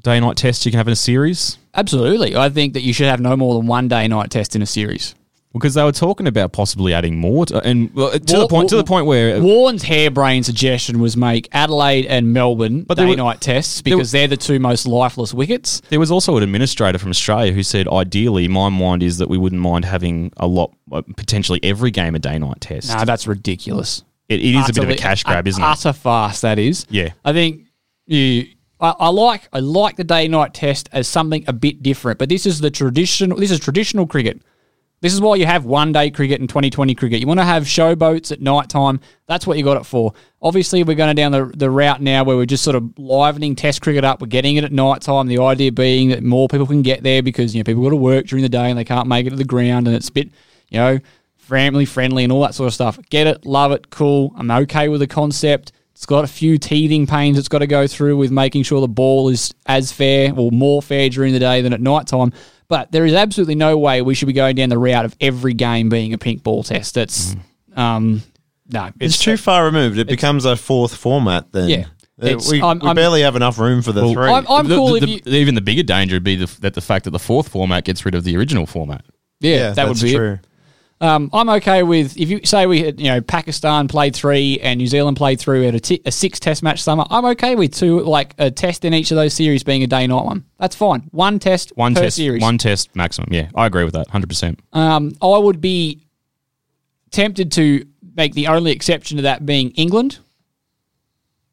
D: day night tests you can have in a series?
B: absolutely. I think that you should have no more than one day night test in a series.
D: Because they were talking about possibly adding more, to, and well, to
B: Wa-
D: the point to the point where
B: Warren's harebrained suggestion was make Adelaide and Melbourne
D: But
B: day
D: were-
B: night tests because they're the two most lifeless wickets.
D: There was also an administrator from Australia who said, ideally, my mind is that we wouldn't mind having a lot, uh, potentially every game a day night test.
B: No, that's ridiculous.
D: it, it is a bit of a cash grab, isn't it?
B: Utter farce that is.
D: Yeah.
B: I think you. I, I like I like the day night test as something a bit different, but this is the traditional. This is traditional cricket. This is why you have one day cricket and 2020 cricket. You want to have showboats at night time. That's what you got it for. Obviously, we're going down the, the route now where we're just sort of livening test cricket up. We're getting it at night time. The idea being that more people can get there because you know people got to work during the day and they can't make it to the ground, and it's a bit you know family friendly and all that sort of stuff. Get it, love it, cool. I'm okay with the concept. It's got a few teething pains it's got to go through with making sure the ball is as fair or more fair during the day than at night time. But there is absolutely no way we should be going down the route of every game being a pink ball test. That's um, no,
C: It's too far removed. It becomes a fourth format then.
B: Yeah.
C: Uh,
B: It's-
C: we,
B: I'm-
C: we
B: I'm-
C: barely have enough room for the
D: Well,
C: three.
B: I'm, I'm
D: The-
B: cool
D: the-
B: if
D: the-
B: you.
D: even the bigger danger would be the, that the fact that the fourth format gets rid of the original format.
B: Yeah, that would
C: that's
B: be it. Um, I'm okay with if you say we had, you know Pakistan played three and New Zealand played through at a, t- a six test match summer. I'm okay with two like a test in each of those series being a day night one. That's fine. One test
D: One
B: per
D: test,
B: series.
D: one test maximum. Yeah, I agree with that, hundred percent.
B: Um, I would be tempted to make the only exception to that being England,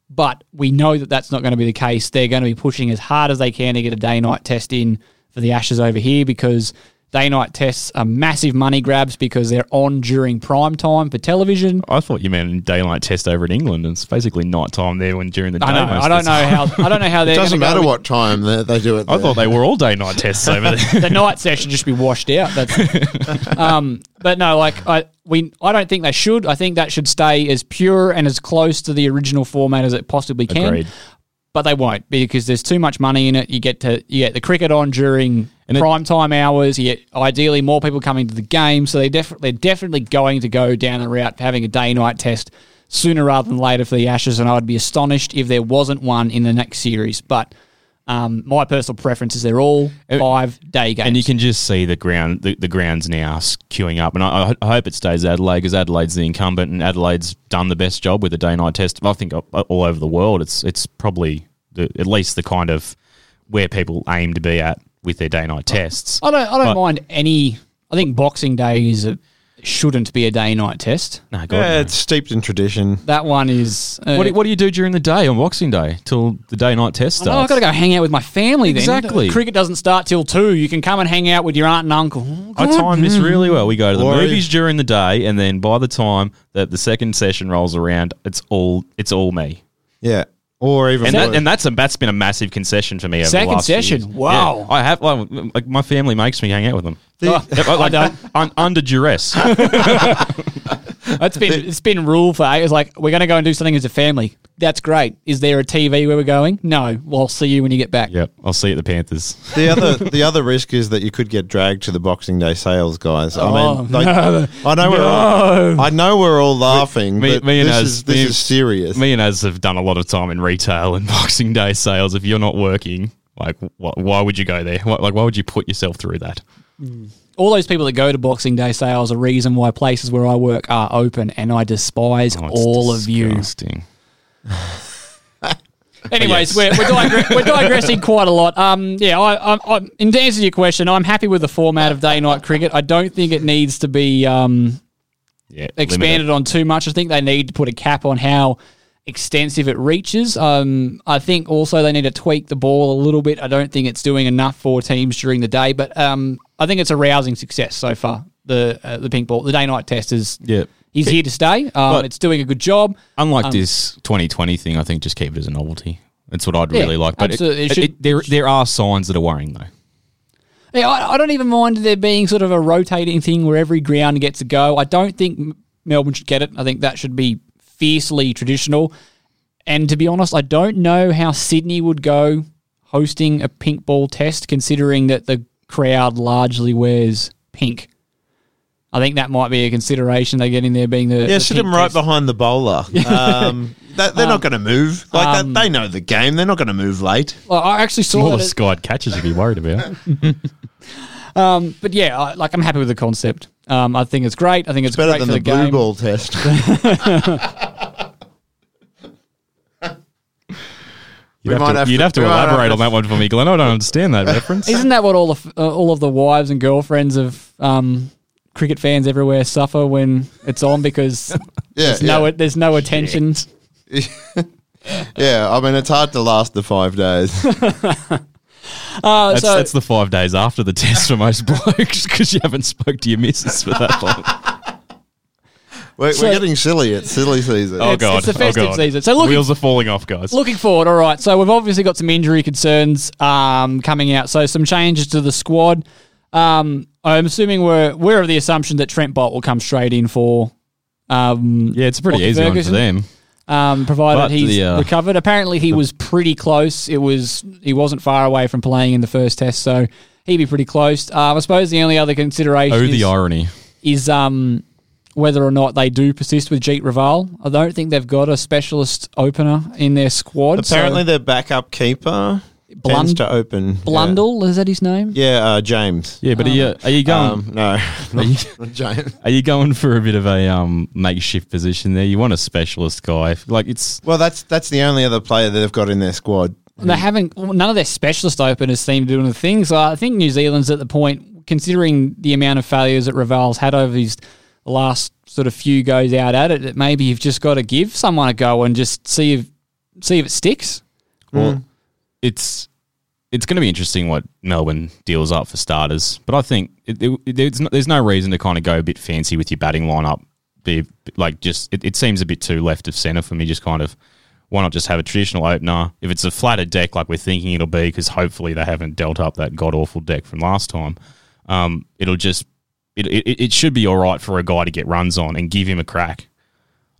B: but we know that that's not going to be the case. They're going to be pushing as hard as they can to get a day night test in for the Ashes over here because day night tests are massive money grabs because they're on during prime time for television.
D: I thought you meant daylight test over in England. It's basically night time there when during the day.
B: I know. I don't know
D: time.
B: how. I don't know how they're.
C: It doesn't matter
B: go
C: what time they, they do it.
D: I
C: there.
D: thought they were all day night tests over there.
B: the night session just be washed out. That's, um, but no, like I we I don't think they should. I think that should stay as pure and as close to the original format as it possibly can.
D: Agreed.
B: But they won't because there's too much money in it. You get to you get the cricket on during
D: And it-
B: prime time hours. You get ideally more people coming to the game, so they definitely they're definitely going to go down the route of having a day night test sooner rather than later for the Ashes. And I would be astonished if there wasn't one in the next series. But um, my personal preference is they're all uh, five day games.
D: And you can just see the ground, the, the grounds now queuing up. And I, I hope it stays Adelaide because Adelaide's the incumbent, and Adelaide's done the best job with the day night test. I think uh, uh, all over the world, it's it's probably the, at least the kind of where people aim to be at with their day night tests.
B: I don't. I don't
D: But-
B: mind any. I think Boxing Day is a shouldn't be a day night test.
D: No, God,
C: yeah,
D: no.
C: it's steeped in tradition.
B: That one is. Uh,
D: What do, what do you do during the day on Boxing Day till the day night test
B: Oh. I've got to go hang out with my family. Then
D: Exactly.
B: Cricket doesn't start till two. You can come and hang out with your aunt and uncle.
D: I time this really well. We go to the
C: Or-
D: movies during the day, and then by the time that the second session rolls around, it's all it's all me.
C: Yeah. Or even
D: And, that, and that's a, that's been a massive concession for me. Over
B: Second
D: the last few
B: session?
D: years.
B: Wow.
D: Yeah, I have like, like my family makes me hang out with them.
B: Oh,
D: Yeah, like, un, under duress.
B: It's been it's been rule for it's like we're going to go and do something as a family. That's great. Is there a TV where we're going? No. Well, I'll see you when you get back.
D: yep, I'll see you at the Panthers.
C: the other the other risk is that you could get dragged to the Boxing Day sales, guys. I
B: Oh,
C: mean, like, I know we're all, I know we're all laughing,
D: me-
C: but
D: me and
C: this,
D: Az-
C: is, this
D: me-
C: is serious.
D: Me and Az have done a lot of time in retail and Boxing Day sales. If you're not working, like, wh- why would you go there? Why, like, why would you put yourself through that? Mm.
B: All those people that go to Boxing Day sales are reason why places where I work are open, and I despise
D: Oh,
B: all of you. Anyways,
D: Yes.
B: we're, we're, digre- we're digressing quite a lot. Um, yeah, I, I, I, in answer to your question, I'm happy with the format of day night cricket. I don't think it needs to be um,
D: Yeah,
B: expanded
D: limited.
B: on too much. I think they need to put a cap on how extensive it reaches. Um, I think also they need to tweak the ball a little bit. I don't think it's doing enough for teams during the day, but um, I think it's a rousing success so far. The uh, the pink ball, the day night test is
D: Yeah.
B: he's here to stay. Um, it's doing a good job.
D: Unlike
B: Um,
D: this 2020 thing, I think just keep it as a novelty. That's what I'd
B: Yeah,
D: really like. But It
B: it- should-
D: it- there, there are signs that are worrying though.
B: Yeah, I, I don't even mind there being sort of a rotating thing where every ground gets a go. I don't think Melbourne should get it. I think that should be fiercely traditional. And to be honest, I don't know how Sydney would go hosting a pink ball test, considering that the crowd largely wears pink. I think that might be a consideration they get in there being the
C: yeah,
B: the
C: sit them right
B: test.
C: behind the bowler. Um, that, they're not going to move. Like
B: um,
C: that, they know the game. They're not going to move late.
B: Well, I actually saw
D: more the
B: it-
D: skied catches to be worried about.
B: um, but yeah, I, like I'm happy with the concept. Um, I think it's great. I think it's,
C: Better
B: great
C: than
B: for
C: the,
B: the,
C: blue
B: game.
C: ball test.
D: You'd,
C: We
D: have,
C: might
D: to,
C: have
D: you'd
C: to-
D: have to
C: we might have
D: elaborate on that one for me, Glenn. I don't understand that reference.
B: Isn't that what all the uh, all of the wives and girlfriends of um, cricket fans everywhere suffer when it's on because
C: yeah,
B: there's no
C: yeah.
B: there's no attention.
C: yeah. I mean, it's hard to last the five days.
B: Uh,
D: That's,
B: so
D: that's the five days after the test for most blokes because you haven't spoke to your missus for that long.
C: We're,
B: So-
C: we're getting silly. It's silly season.
D: Oh
B: It's-
D: god!
B: it's the festive
D: oh, god.
B: season. So looking-
D: wheels are falling off, guys.
B: looking forward, all right. So we've obviously got some injury concerns um, coming out. So some changes to the squad. Um, I'm assuming we're we're of the assumption that Trent Boult will come straight in for. Um,
D: Yeah, it's a pretty
B: Lockie
D: easy
B: Ferguson.
D: one for them.
B: um, provided
D: But
B: he's
D: the, uh,
B: recovered. Apparently, he was pretty close. It was he wasn't far away from playing in the first test, so he'd be pretty close. Uh, I suppose the only other consideration
D: Oh,
B: is,
D: the irony.
B: is um, whether or not they do persist with Jeet Raval. I don't think they've got a specialist opener in their squad. so-
C: Apparently, their backup keeper
B: Blund-
C: tends to open.
B: Blundell is that his name?
C: Yeah, yeah uh, James.
D: Yeah, but are, you, are you going?
C: Um, no,
D: are, you,
C: not James.
D: are you going for a bit of a um, makeshift position there? You want a specialist guy, like it's
C: Well, that's that's the only other player that they've got in their squad.
B: They haven't. well, None of their specialist openers seem to do anything. So I think New Zealand's at the point, considering the amount of failures that Raval's had over last sort of few goes out at it, that maybe you've just got to give someone a go and just see if see if it sticks.
D: well, it's it's going to be interesting what Melbourne deals up for starters. But I think it, it, there's no, there's no reason to kind of go a bit fancy with your batting lineup. Be like just it, it seems a bit too left of centre for me. Just kind of why not just have a traditional opener? If it's a flatter deck like we're thinking it'll be, because hopefully they haven't dealt up that god awful deck from last time. Um, it'll just it, it it should be all right for a guy to get runs on and give him a crack.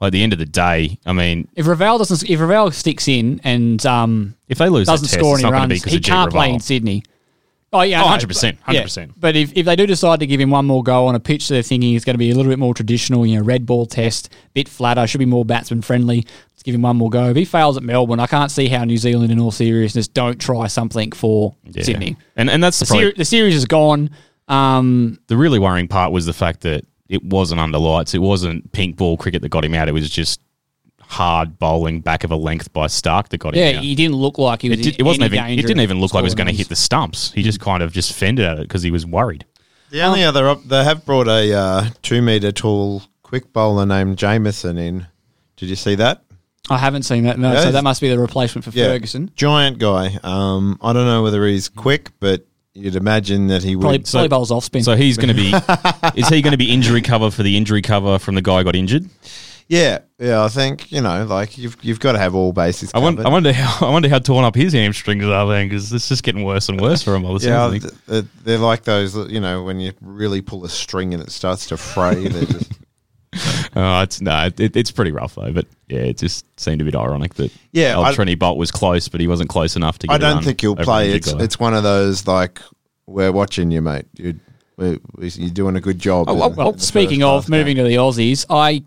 D: Like at the end of the day, I mean,
B: If Raval doesn't, if Raval sticks in and um,
D: if they lose
B: doesn't
D: test,
B: score any runs, he can't play in Sydney. Oh yeah,
D: Oh, 100%, 100%.
B: But if, if they do decide to give him one more go on a pitch they're thinking is going to be a little bit more traditional, you know, red ball test, bit flatter, should be more batsman friendly. Let's give him one more go. If he fails at Melbourne, I can't see how New Zealand, in all seriousness, don't try something for
D: Yeah.
B: Sydney.
D: And and that's
B: The,
D: the,
B: seri- the series is gone. Um,
D: the really worrying part was the fact that it wasn't under lights. It wasn't pink ball cricket that got him out. It was just hard bowling back of a length by Starc that got him
B: yeah, he didn't look like he was.
D: It, did, it wasn't
B: any
D: even. It didn't even look like he was going to hit the stumps. He just kind of just fended at it because he was worried.
C: The only other op- they have brought a uh, two meter tall quick bowler named Jamieson in. Did you see that?
B: I haven't seen that. No,
C: Yeah,
B: so that must be the replacement for
C: Yeah.
B: Ferguson.
C: Giant guy. Um, I don't know whether he's quick, but you'd imagine that he
B: Probably,
C: would.
B: probably bowls off spin.
D: So he's going to be. is he going to be injury cover for the injury cover from the guy who got injured?
C: Yeah, yeah. I think you know, like you've you've got to have all bases
D: I,
C: covered.
D: wonder, I wonder how. I wonder how torn up his hamstrings are then because it's just getting worse and worse for him. All the
C: yeah,
D: yeah,
C: th- th- they're like those. You know, when you really pull a string and it starts to fray. They're just
D: Oh, it's no, it, it's pretty rough though. But yeah, it just seemed a bit ironic that
C: Yeah,
D: old
C: I-
D: Trini Boult was close, but he wasn't close enough to. Get
C: I don't think
D: he'll
C: play. It's
D: guy.
C: it's one of those like we're watching you, mate. You're, you're doing a good job.
B: Oh,
C: in
B: well,
C: the-
B: well,
C: in
B: speaking of moving
C: game.
B: to the Aussies, I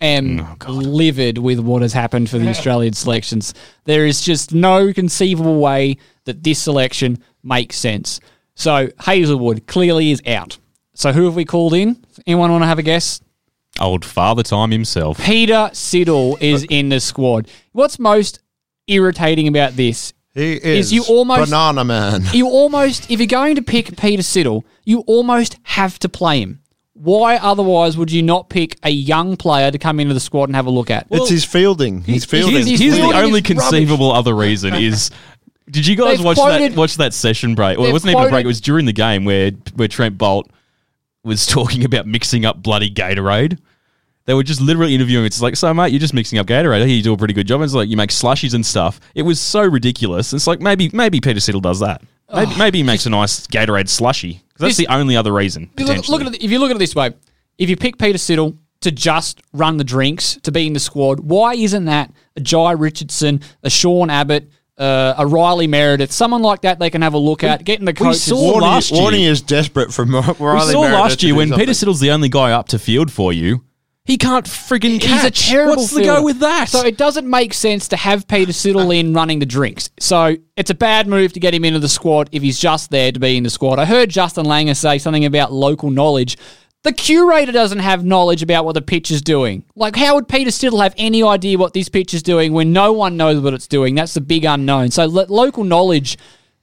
B: am
D: Oh,
B: livid with what has happened for the Australian selections. There is just no conceivable way that this selection makes sense. So Hazlewood clearly is out. So who have we called in? Anyone want to have a guess?
D: Old father time himself.
B: Peter Siddle is uh, in the squad. What's most irritating about this
C: he is,
B: you almost-
C: banana man.
B: you almost, if you're going to pick Peter Siddle, you almost have to play him. Why otherwise would you not pick a young player to come into the squad and have a look at?
C: it's his fielding. He's fielding.
B: he's-
D: Here's
B: He's
D: the
B: fielding
D: only
B: is rubbish.
D: conceivable other reason is. Did you guys
B: They've
D: watch
B: quoted-
D: that? Watch that session break? Well, it
B: they've
D: wasn't even a break.
B: quoted-
D: It was during the game where where Trent Boult was talking about mixing up bloody Gatorade. They were just literally interviewing. It's like, so mate, you're just mixing up Gatorade. I you do a pretty good job. And it's like you make slushies and stuff. It was so ridiculous. It's like maybe maybe Peter Siddle does that. Maybe, maybe he makes a nice Gatorade slushy. 'Cause that's
B: This-
D: the only other reason.
B: Look,
D: Potentially.
B: look at it, if you look at it this way, if you pick Peter Siddle to just run the drinks, to be in the squad, why isn't that a Jhye Richardson, a Sean Abbott, uh, a Riley Meredith, someone like that they can have a look at, getting the coaches.
D: saw
C: Warney,
D: last year-
C: Warney is desperate for Riley
D: we saw
C: Meredith
D: last year
C: do
D: when Peter
C: something.
D: Siddle's the only guy up to field for you. He can't friggin' catch.
B: He's a terrible
D: What's the go with that?
B: So it doesn't make sense to have Peter Siddle in running the drinks. So it's a bad move to get him into the squad if he's just there to be in the squad. I heard Justin Langer say something about local knowledge. The curator doesn't have knowledge about what the pitch is doing. Like, how would Peter Siddle have any idea what this pitch is doing when no one knows what it's doing? That's the big unknown. So lo- local knowledge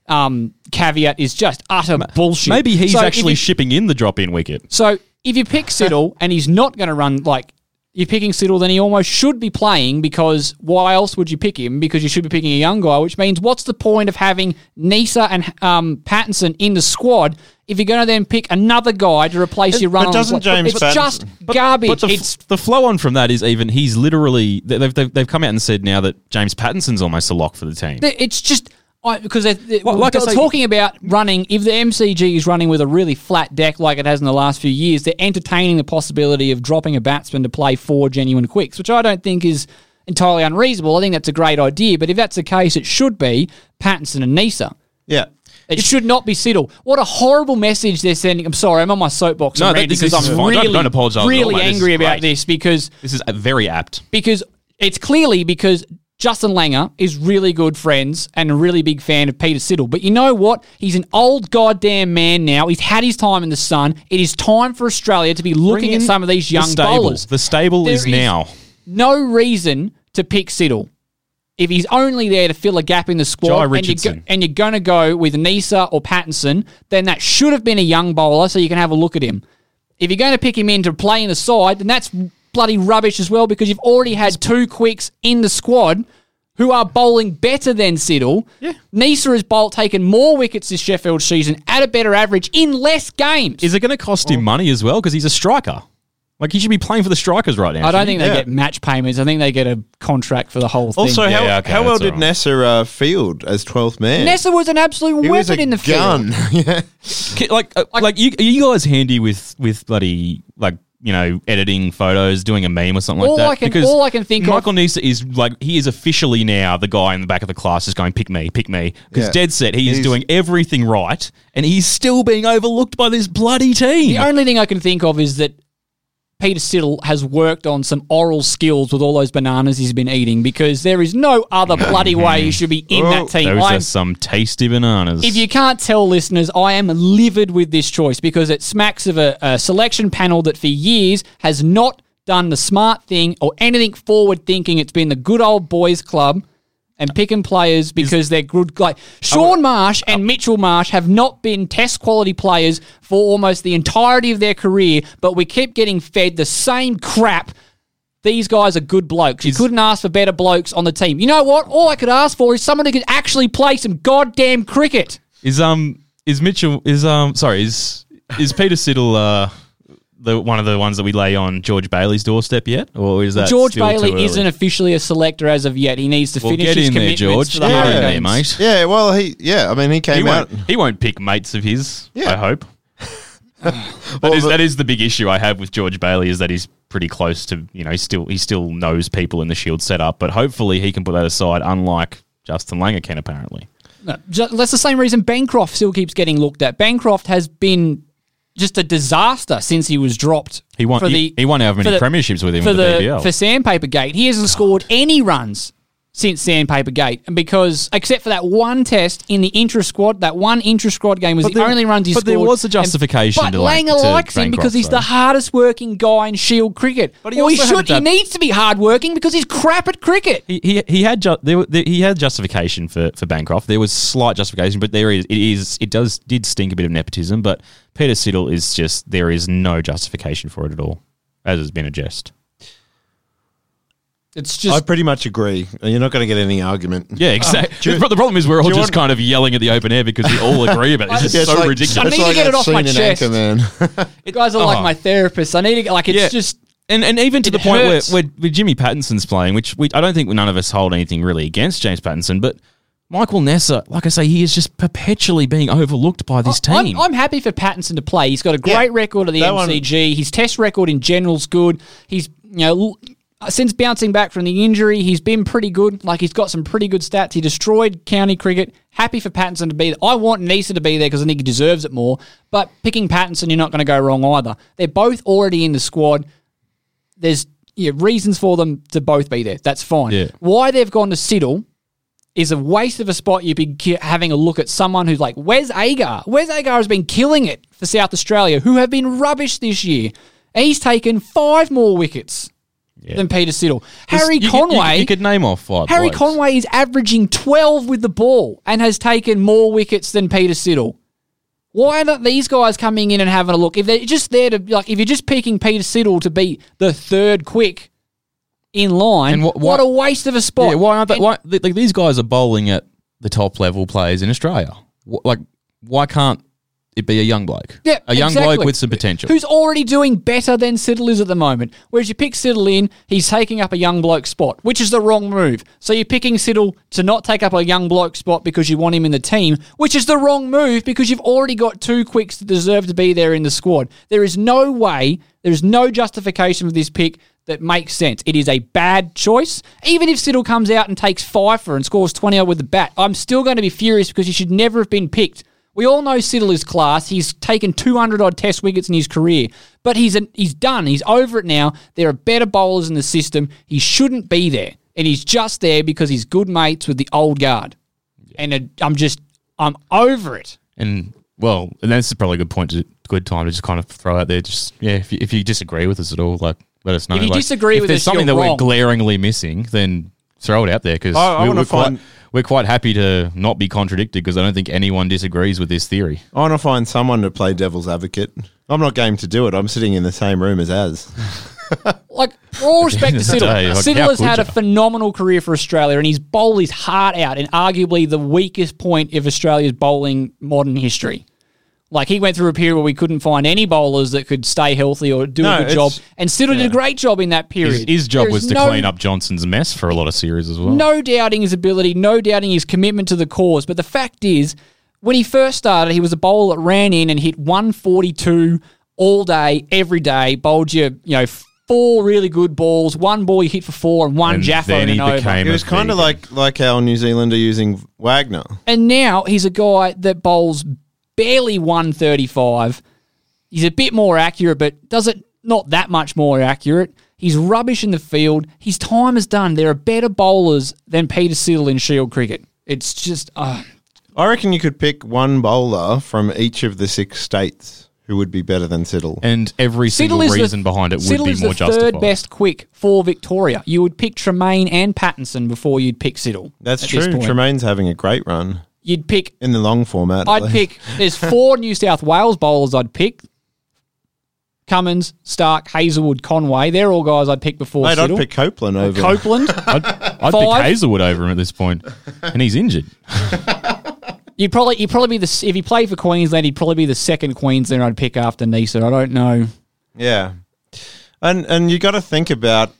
B: um, caveat is just utter bullshit.
D: Maybe he's
B: So
D: actually
B: you-
D: shipping in the drop in wicket.
B: so if you pick Siddle and he's not going to run like you're picking Siddle, then he almost should be playing because why else would you pick him? Because you should be picking a young guy, which means what's the point of having Neser and um, Pattinson in the squad if you're going to then pick another guy to replace your
C: but
B: run? on
C: doesn't
B: squad?
C: James
B: It's
C: Pattinson-
B: just garbage.
D: But the,
B: it's
D: the flow on from that is even he's literally they've, they've, they've come out and said now that James Pattinson's almost a lock for the team.
B: it's just I, because they're, they're-
D: Well, like I
B: we're
D: say-
B: talking about running, if the MCG is running with a really flat deck like it has in the last few years, they're entertaining the possibility of dropping a batsman to play four genuine quicks, which I don't think is entirely unreasonable. I think that's a great idea, but if that's the case, it should be Pattinson and Neser.
C: Yeah.
B: It should not be Siddle. What a horrible message they're sending. I'm sorry, I'm on my soapbox
D: No,
B: already
D: that- this
B: because
D: is
B: I'm
D: fine. Don't-
B: really,
D: don't apologise all,
B: really
D: mate. This
B: angry about
D: great.
B: this because
D: This is very apt.
B: because it's clearly because Justin Langer is really good friends and a really big fan of Peter Siddle. But you know what? He's an old goddamn man now. He's had his time in the sun. It is time for Australia to be looking at some of these
D: the
B: young
D: stable.
B: bowlers.
D: The stable
B: There
D: is now.
B: no reason to pick Siddle. If he's only there to fill a gap in the squad and you're, go- and you're going to go with Neser or Pattinson, then that should have been a young bowler so you can have a look at him. If you're going to pick him in to play in the side, then that's bloody rubbish as well because you've already had two quicks in the squad who are bowling better than Siddle. Yeah. Neser has bowled taken more wickets this Sheffield season at a better average in less games.
D: Is it going to cost him money as well? Because he's a striker. Like he should be playing for the strikers right now.
B: I don't think
D: he?
B: they get match payments. I think they get a contract for the whole thing.
C: Also, how,
D: Yeah, okay,
C: how well did
D: all right.
C: Neser uh, field as 12th man?
B: Neser was an absolute
C: he
B: weapon
C: was a
B: in the
C: gun.
B: field.
C: yeah.
D: Like, uh, like, you, are you guys handy with with bloody like you know editing photos, doing a meme or something
B: All
D: like that?
B: I can- all I can think of-
D: Michael Neser is like he is officially now the guy in the back of the class just going pick me, pick me because
C: Yeah.
D: dead set he is doing everything right and he's still being overlooked by this bloody team.
B: The only thing I can think of is that Peter Siddle has worked on some oral skills with all those bananas he's been eating because there is no other bloody way he should be in
C: Oh,
B: that team.
D: Those
B: I'm-
D: are some tasty bananas.
B: if you can't tell, listeners, I am livid with this choice because it smacks of a, a selection panel that for years has not done the smart thing or anything forward thinking. It's been the good old boys club and picking players because they're good. Like Shaun Marsh and Mitchell Marsh have not been test quality players for almost the entirety of their career, but we keep getting fed the same crap. These guys are good blokes. You couldn't ask for better blokes on the team. You know what? All I could ask for is someone who could actually play some goddamn cricket.
D: is um is Mitchell is um sorry is is Peter Siddle uh the one of the ones that we lay on George Bailey's doorstep yet, or is that
B: George
D: still too
B: Bailey
D: early?
B: isn't officially a selector as of yet. He needs to
D: Well,
B: finish
D: get
B: his
D: in there,
B: commitments
D: George.
B: for the
D: Get
B: home
D: in there, mate.
C: Yeah, well, he, yeah, I mean, he came
D: He
C: out.
D: won't. He won't pick mates of his.
C: Yeah.
D: I hope. that
C: Well,
D: is
C: the-
D: that is the big issue I have with George Bailey is that he's pretty close to you know he still he still knows people in the Shield setup, but hopefully he can put that aside. Unlike Justin Langer can apparently.
B: No, ju- that's the same reason Bancroft still keeps getting looked at. Bancroft has been just a disaster since he was dropped.
D: He won.
B: for
D: he, he won how many
B: the-
D: premierships with him
B: for
D: with the,
B: the for Sandpaper Gate. He hasn't scored any runs since Sandpaper Gate, and because except for that one test in the intra squad, that one intra squad game was
D: But
B: the
D: there-
B: only runs he
D: but
B: scored.
D: But there was a
B: And-
D: justification
B: but
D: to, like,
B: Langer
D: to
B: likes him because he's the hardest working guy in Shield cricket.
D: But
B: But
D: he
B: he, he should. He needs to be hard working because he's crap at cricket.
D: He, he, he had ju- there, there, he had justification for, for Bancroft. There was slight justification, but there is it is it does did stink a bit of nepotism. But Peter Siddle is just there is no justification for it at all, as has been a jest.
B: It's
C: I pretty much agree. You're not going to get any argument.
D: Yeah, exactly.
C: do you-
D: the problem is we're all just
C: want-
D: kind of yelling at the open air because we all agree about it. It's
C: Yeah,
D: just
C: it's
D: so
C: like-
D: ridiculous.
B: I
C: it's
B: need to get it off my
C: scene in
B: chest.
C: Anchorman.
B: you guys are like
D: Oh.
B: my therapist. I need to like. It's
D: Yeah.
B: just
D: And and even to
B: It
D: the point where,
B: hurts.
D: where, where Jimmy Pattinson's playing, which we, I don't think none of us hold anything really against James Pattinson, but Michael Neser, like I say, he is just perpetually being overlooked by this
B: I'm,
D: team.
B: I'm happy for Pattinson to play. He's got a great
C: Yeah.
B: record at the
C: That one-
B: MCG. His test record in general's good. He's you know since bouncing back from the injury, he's been pretty good. Like he's got some pretty good stats. He destroyed county cricket. Happy for Pattinson to be there. I want Neser to be there because I think he deserves it more. But picking Pattinson, you're not going to go wrong either. They're both already in the squad. There's yeah, reasons for them to both be there. That's fine.
D: Yeah.
B: Why they've gone to Siddle is a waste of a spot. You'd be ki- having a look at someone who's like Wes Agar. Wes Agar has been killing it for South Australia, who have been rubbish this year. He's taken five more wickets than Peter Siddle. Harry
D: you-
B: Conway.
D: You, you could name off five.
B: Harry
D: blokes.
B: Conway is averaging 12 with the ball and has taken more wickets than Peter Siddle. Why aren't these guys coming in and having a look? If they're just there to, like, if you're just picking Peter Siddle to be the third quick in line,
D: And wh-
B: what
D: why-
B: a waste of a spot.
D: Yeah, why aren't they?
B: And-
D: Why, like these guys are bowling at the top level players in Australia. Like, why can't it be a young bloke.
B: Yeah,
D: a young
B: exactly.
D: bloke with some potential.
B: Who's already doing better than Siddle is at the moment. Whereas you pick Siddle in, he's taking up a young bloke spot, which is the wrong move. So you're picking Siddle to not take up a young bloke spot because you want him in the team, which is the wrong move because you've already got two quicks that deserve to be there in the squad. There is no way, there is no justification for this pick that makes sense. It is a bad choice. Even if Siddle comes out and takes fifer and scores 20 odd with the bat, I'm still going to be furious because he should never have been picked. We all know Siddle is class. He's taken 200 odd test wickets in his career, but he's an, he's done. He's over it now. There are better bowlers in the system. He shouldn't be there, and he's just there because he's good mates with the old guard. And it, I'm just I'm over it.
D: And well, and this is probably a good point, to, good time to just kind of throw out there. Just yeah, if you, if you disagree with us at all, like let us know.
B: If you
D: Like,
B: disagree
D: if
B: with
D: there's
B: us,
D: something
B: you're
D: that
B: wrong.
D: we're glaringly missing, then throw it out there because
C: I- I
D: we,
C: wanna
D: we're quite
C: find-
D: we're quite happy to not be contradicted because I don't think anyone disagrees with this theory.
C: I want to find someone to play devil's advocate. I'm not game to do it. I'm sitting in the same room as Az.
B: Like, for all respect to
D: of the
B: Siddle,
D: day, like,
B: Siddle
D: how
B: has
D: could
B: had a
D: ya?
B: phenomenal career for Australia, and he's bowled his heart out in arguably the weakest point of Australia's bowling modern history. Like he went through a period where we couldn't find any bowlers that could stay healthy or do
C: No,
B: a good job,
C: it's-
B: and Siddle did a great job in that period.
D: his job
B: There
D: was
B: is
D: to
B: no-
D: clean up Johnson's mess for a lot of series as well.
B: No doubting his ability, no doubting his commitment to the cause. But the fact is, when he first started, he was a bowler that ran in and hit 142 all day, every day, bowled you, you know, four really good balls, one ball you hit for four, and one
D: And
B: Jaffa
D: then
B: in
D: he
B: an over.
D: became-
C: It was kind of like like how New Zealand are using Wagner.
B: And now he's a guy that bowls barely 135. He's a bit more accurate, but does it not that much more accurate. He's rubbish in the field. His time is done. There are better bowlers than Peter Siddle in Shield cricket. It's just, uh,
C: I reckon you could pick one bowler from each of the six states who would be better than Siddle.
D: and every single
B: Siddle is
D: reason
B: the,
D: behind it would
B: Siddle
D: be
B: is
D: more
B: the
D: justified.
B: third best quick for Victoria. You would pick Tremain and Pattinson before you'd pick Siddle.
C: That's true. Tremain's having a great run
B: You'd pick
C: in the long format.
B: I'd
C: least.
B: pick. There's four New South Wales bowlers I'd pick. Cummins, Starc, Hazlewood, Conway. They're all guys I'd pick before
C: Mate, I'd
B: Siddle.
C: pick Copeland over.
B: Copeland.
D: I'd, I'd pick Hazlewood over him at this point, and he's injured.
B: you'd probably you'd probably be the if he played for Queensland, he'd probably be the second Queenslander I'd pick after Neser. I don't know.
C: Yeah, and and you got to think about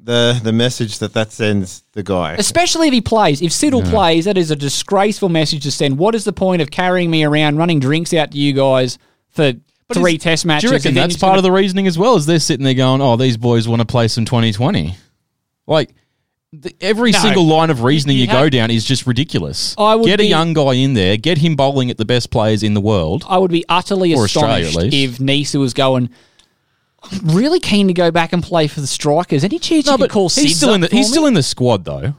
C: the the message that that sends the guy.
B: Especially if he plays. If Siddle plays, that is a disgraceful message to send. What is the point of carrying me around, running drinks out to you guys for three
D: is-
B: test matches?
D: Do you reckon
B: and
D: that's part
B: gonna-
D: of the reasoning as well? Is they're sitting there going, "Oh, these boys want to play some 2020." Like the, every
B: No.
D: single line of reasoning
B: You
D: you, go down is just ridiculous.
B: I would
D: get
B: be-
D: a young guy in there, get him bowling at the best players in the world.
B: I would be utterly
D: Or Australia, at
B: astonished
D: least.
B: if Neser was going. I'm really keen to go back and play for the strikers. Any chance you could call
D: he's still in the he's still in the squad though.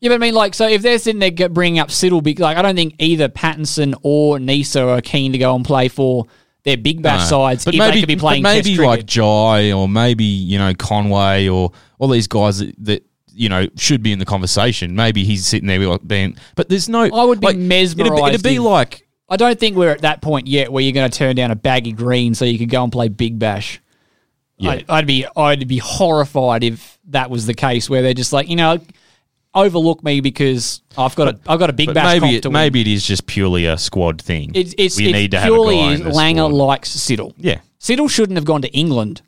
B: Yeah, but I mean, like, so if they're sitting there bringing up Siddle, be- like, I don't think either Pattinson or Neser are keen to go and play for their big bash
D: No.
B: sides
D: but
B: if
D: maybe
B: they could be playing
D: maybe like. Jhye or maybe you know Conway or all these guys that, that you know should be in the conversation. Maybe he's sitting there like being, but there's no.
B: I would be
D: like, It'd be, it'd be
B: if-
D: like
B: I don't think we're at that point yet where you're going to turn down a baggy green so you could go and play big bash.
D: Yeah.
B: I, I'd be I'd be horrified if that was the case where they're just like you know overlook me because I've got a I've got a big
D: But
B: bash
D: maybe it, maybe it is just purely a squad thing.
B: It's, it's,
D: we
B: it's
D: need to have a
B: purely
D: in the
B: Langer
D: squad.
B: likes Siddle.
D: Yeah.
B: Siddle shouldn't have gone to England.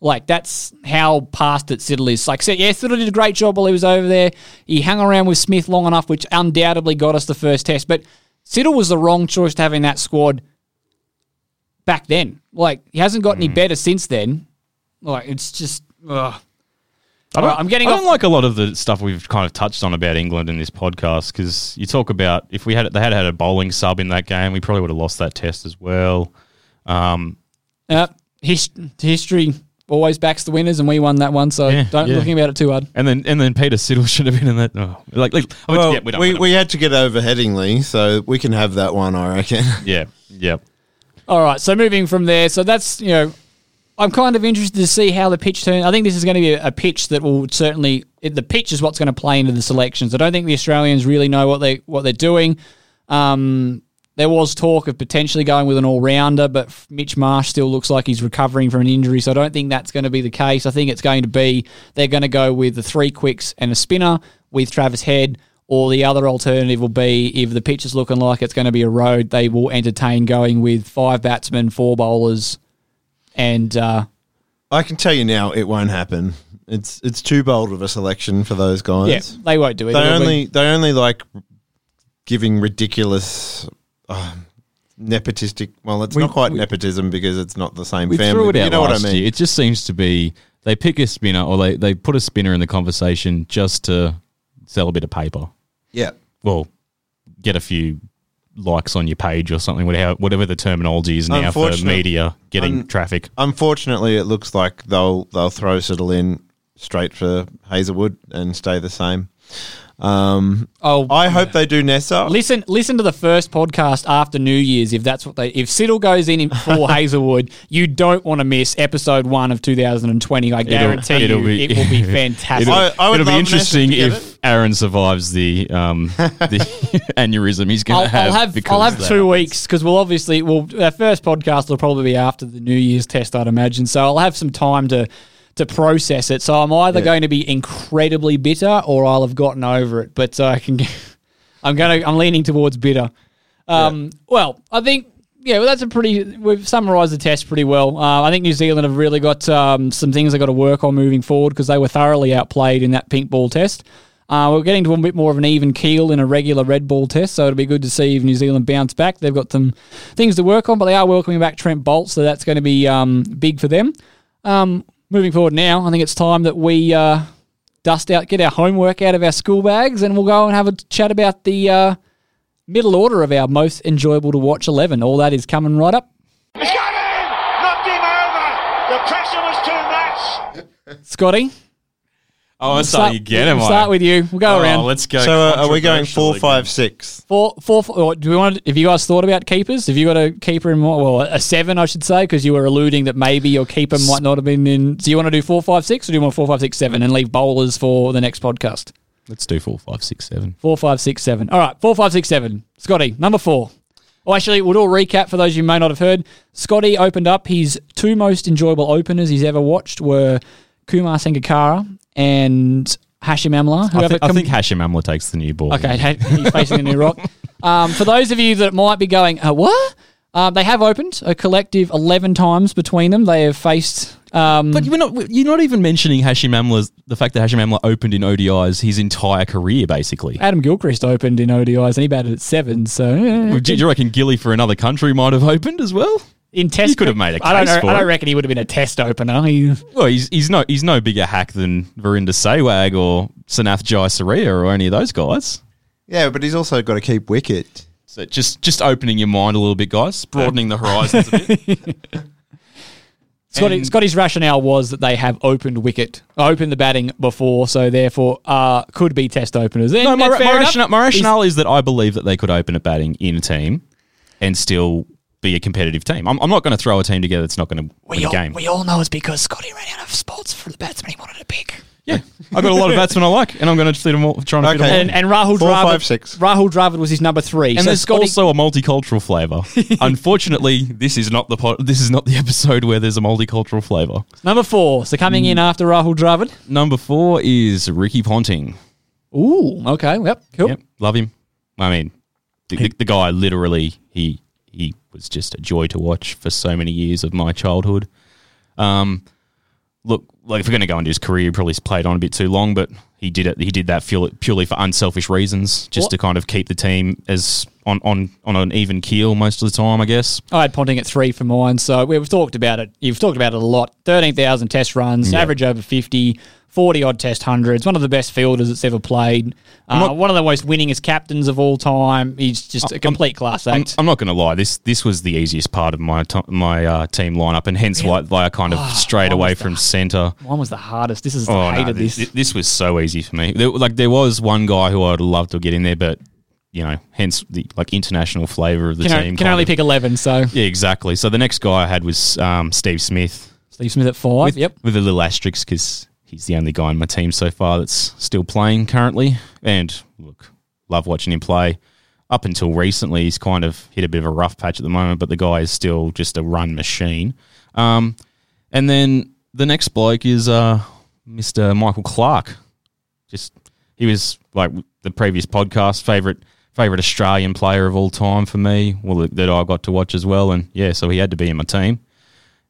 B: Like that's how past it Siddle is. Like, yeah, Siddle did a great job while he was over there. He hung around with Smith long enough, which undoubtedly got us the first test. But Siddle was the wrong choice to have in that squad back then. Like, he hasn't got any
D: Hmm.
B: better since then. Like, it's just. Ugh.
D: I don't,
B: I'm getting
D: I
B: off-
D: don't like a lot of the stuff we've kind of touched on about England in this podcast because you talk about if we had they had had a bowling sub in that game, we probably would have lost that test as well. Um,
B: Uh, his, history always backs the winners, and we won that one. So
D: Yeah,
B: don't
D: yeah.
B: looking about it too hard.
D: and then and then Peter Siddle should have been in that. Oh, like, like I mean,
C: Well,
D: yeah, we, don't-
C: we, we had to get over Headingley, so we can have that one, I reckon.
D: yeah, yeah.
B: All right, so moving from there, so that's you know, I'm kind of interested to see how the pitch turns. I think this is going to be a, pitch that will certainly the pitch is what's going to play into the selections. I don't think the Australians really know what they what they're doing. Um, there was talk of potentially going with an all rounder, but Mitch Marsh still looks like he's recovering from an injury, so I don't think that's going to be the case. I think it's going to be they're going to go with the three quicks and a spinner with Travis Head, or the other alternative will be if the pitch is looking like it's going to be a road, they will entertain going with five batsmen, four bowlers, and uh,
C: I can tell you now, it won't happen. It's it's too bold of a selection for those guys.
B: yeah, they won't do it.
C: they
B: It'll be-
C: only they only like giving ridiculous. Uh, nepotistic. Well, it's
D: We-
C: not quite
D: we-
C: negotism because it's not the same
D: We
C: family.
D: threw it out
C: you know what I mean?
D: year. It just seems to be they pick a spinner or they, they put a spinner in the conversation just to sell a bit of paper.
C: yeah.
D: Well, get a few likes on your page or something, whatever, whatever the terminology is now for media getting
C: un-
D: traffic.
C: Unfortunately, it looks like they'll they'll throw Siddle in straight for Hazlewood and stay the same. Um,
B: Oh,
C: I hope they do Neser.
B: Listen, listen to the first podcast after New Year's. If that's what they, if Siddle goes in for Hazlewood, you don't want to miss episode one of 2020. I guarantee
D: it'll
B: you,
D: be-
B: it will be fantastic.
D: It'll,
C: I- I would
D: it'll be interesting
C: Nessa to get
D: if Aaron survives the um, the aneurysm he's going to have.
B: I'll have I'll have two
D: happens.
B: weeks because we'll obviously well our first podcast will probably be after the New Year's test, I'd imagine. So I'll have some time to to process it. So I'm either going to be incredibly bitter or I'll have gotten over it. But uh, I can, I'm going to I'm leaning towards bitter. Um, Well, I think. Yeah, well, that's a pretty. We've summarised the test pretty well. Uh, I think New Zealand have really got um, some things they've got to work on moving forward because they were thoroughly outplayed in that pink ball test. Uh, we're getting to a bit more of an even keel in a regular red ball test, so it'll be good to see if New Zealand bounce back. They've got some things to work on, but they are welcoming back Trent Boult, so that's going to be um, big for them. Um, moving forward now, I think it's time that we uh, dust out, get our homework out of our school bags, and we'll go and have a chat about the uh, middle order of our most enjoyable to watch 11. All that is coming right up.
A: He's got in! Knocked him over! The pressure was too much!
B: Scotty,
D: Oh, I'm
B: we'll
D: starting again. Am
B: we'll
D: I?
B: start with you. We'll go
D: Oh,
B: around.
D: let's go.
C: so uh, are we going
D: controversial
C: four,
D: again.
C: five, six?
B: Four, four, four. or Do we want? Have you guys thought about keepers? Have you got a keeper in mind? Well, a seven, I should say, because you were alluding that maybe your keeper might not have been in. Do you want to do four, five, six, or do you want four, five, six, seven, and leave bowlers for the next podcast?
D: Let's do four, five, six, seven.
B: Four, five, six, seven. All right, four, five, six, seven. Scotty, number four. Oh, actually, we'll do a recap for those of you who may not have heard. Scotty opened up his two most enjoyable openers he's ever watched were Kumar Sangakkara and Hashim Amla.
D: I, think I
B: com-
D: think Hashim Amla takes the new ball.
B: Okay, he's facing the new rock. Um, for those of you that might be going, uh, what? Uh, they have opened a collective 11 times between them. They have faced. Um,
D: But you're not you're not even mentioning Hashim Amla's the fact that Hashim Amla opened in ODIs his entire career, basically.
B: Adam Gilchrist opened in ODIs and he batted at seven. So
D: Do you reckon Gilly for another country might have opened as well?
B: In test,
D: You could have made a
B: I don't
D: case
B: know.
D: for
B: I don't reckon he would have been a test opener. He,
D: Well, he's he's no he's no bigger hack than Virender Sehwag or Sanath Jayasuriya or any of those guys.
C: Yeah, but he's also got to keep wicket.
D: So just just opening your mind a little bit, guys, broadening the horizons a bit.
B: Scotty, Scotty's rationale was that they have opened wicket, opened the batting before, so therefore uh, could be test openers. And,
D: No, my,
B: and
D: ra-
B: fair
D: my, rationale, my rationale is that I believe that they could open a batting in a team and still be a competitive team. I'm, I'm not going to throw a team together that's not going to win
B: We
D: a game.
B: we all know it's because Scotty ran out of spots for the batsman he wanted to pick.
D: yeah, I've got a lot of batsmen I like, and I'm going to fit them all, trying to fit them all.
C: Okay.
B: And, and Rahul
C: Four,
B: Dravid,
C: five, six.
B: Rahul Dravid was his number three.
D: And
B: so
D: there's
B: Scotty,
D: also a multicultural flavour. Unfortunately, this is not the po- this is not the episode where there's a multicultural flavour.
B: number four. So coming
D: Mm.
B: in after Rahul Dravid.
D: Number four is Ricky Ponting.
B: Ooh, okay, yep, cool.
D: Yep, love him. I mean, the, the, the guy literally he he was just a joy to watch for so many years of my childhood. Um, look, like if we're going to go into his career, he probably played on a bit too long, but he did it. He did that purely, purely for unselfish reasons, just
B: What-
D: to kind of keep the team as on on on an even keel most of the time, I guess.
B: I had Ponting at three for mine, so we've talked about it. You've talked about it a lot. 13,000 test runs,
D: Yeah.
B: average over 50, 40 odd test hundreds, one of the best fielders that's ever played, uh,
D: not-
B: one of the most winningest captains of all time. He's just a complete class
D: I'm,
B: act.
D: I'm not going to lie. This this was the easiest part of my to- my uh, team lineup, and hence why, why I kind of strayed away from centre.
B: One was the hardest. This is
D: Oh,
B: I
D: no,
B: hated
D: this.
B: this.
D: this was so easy for me. There, like there was one guy who I'd love to get in there, but you know, hence the like international flavour of the
B: Can,
D: team.
B: o- can only
D: of-
B: pick 11, so
D: Yeah, exactly. So the next guy I had was um, Steve Smith
B: Steve Smith at five.
D: with,
B: yep.
D: with a little asterisk because he's the only guy in my team so far that's still playing currently. And look, love watching him play. Up until recently, he's kind of hit a bit of a rough patch at the moment, but the guy is still just a run machine. Um, and then the next bloke is uh, Mr. Michael Clarke. Just he was like the previous podcast favorite favorite Australian player of all time for me. Well, that- that I got to watch as well, and yeah, so he had to be in my team.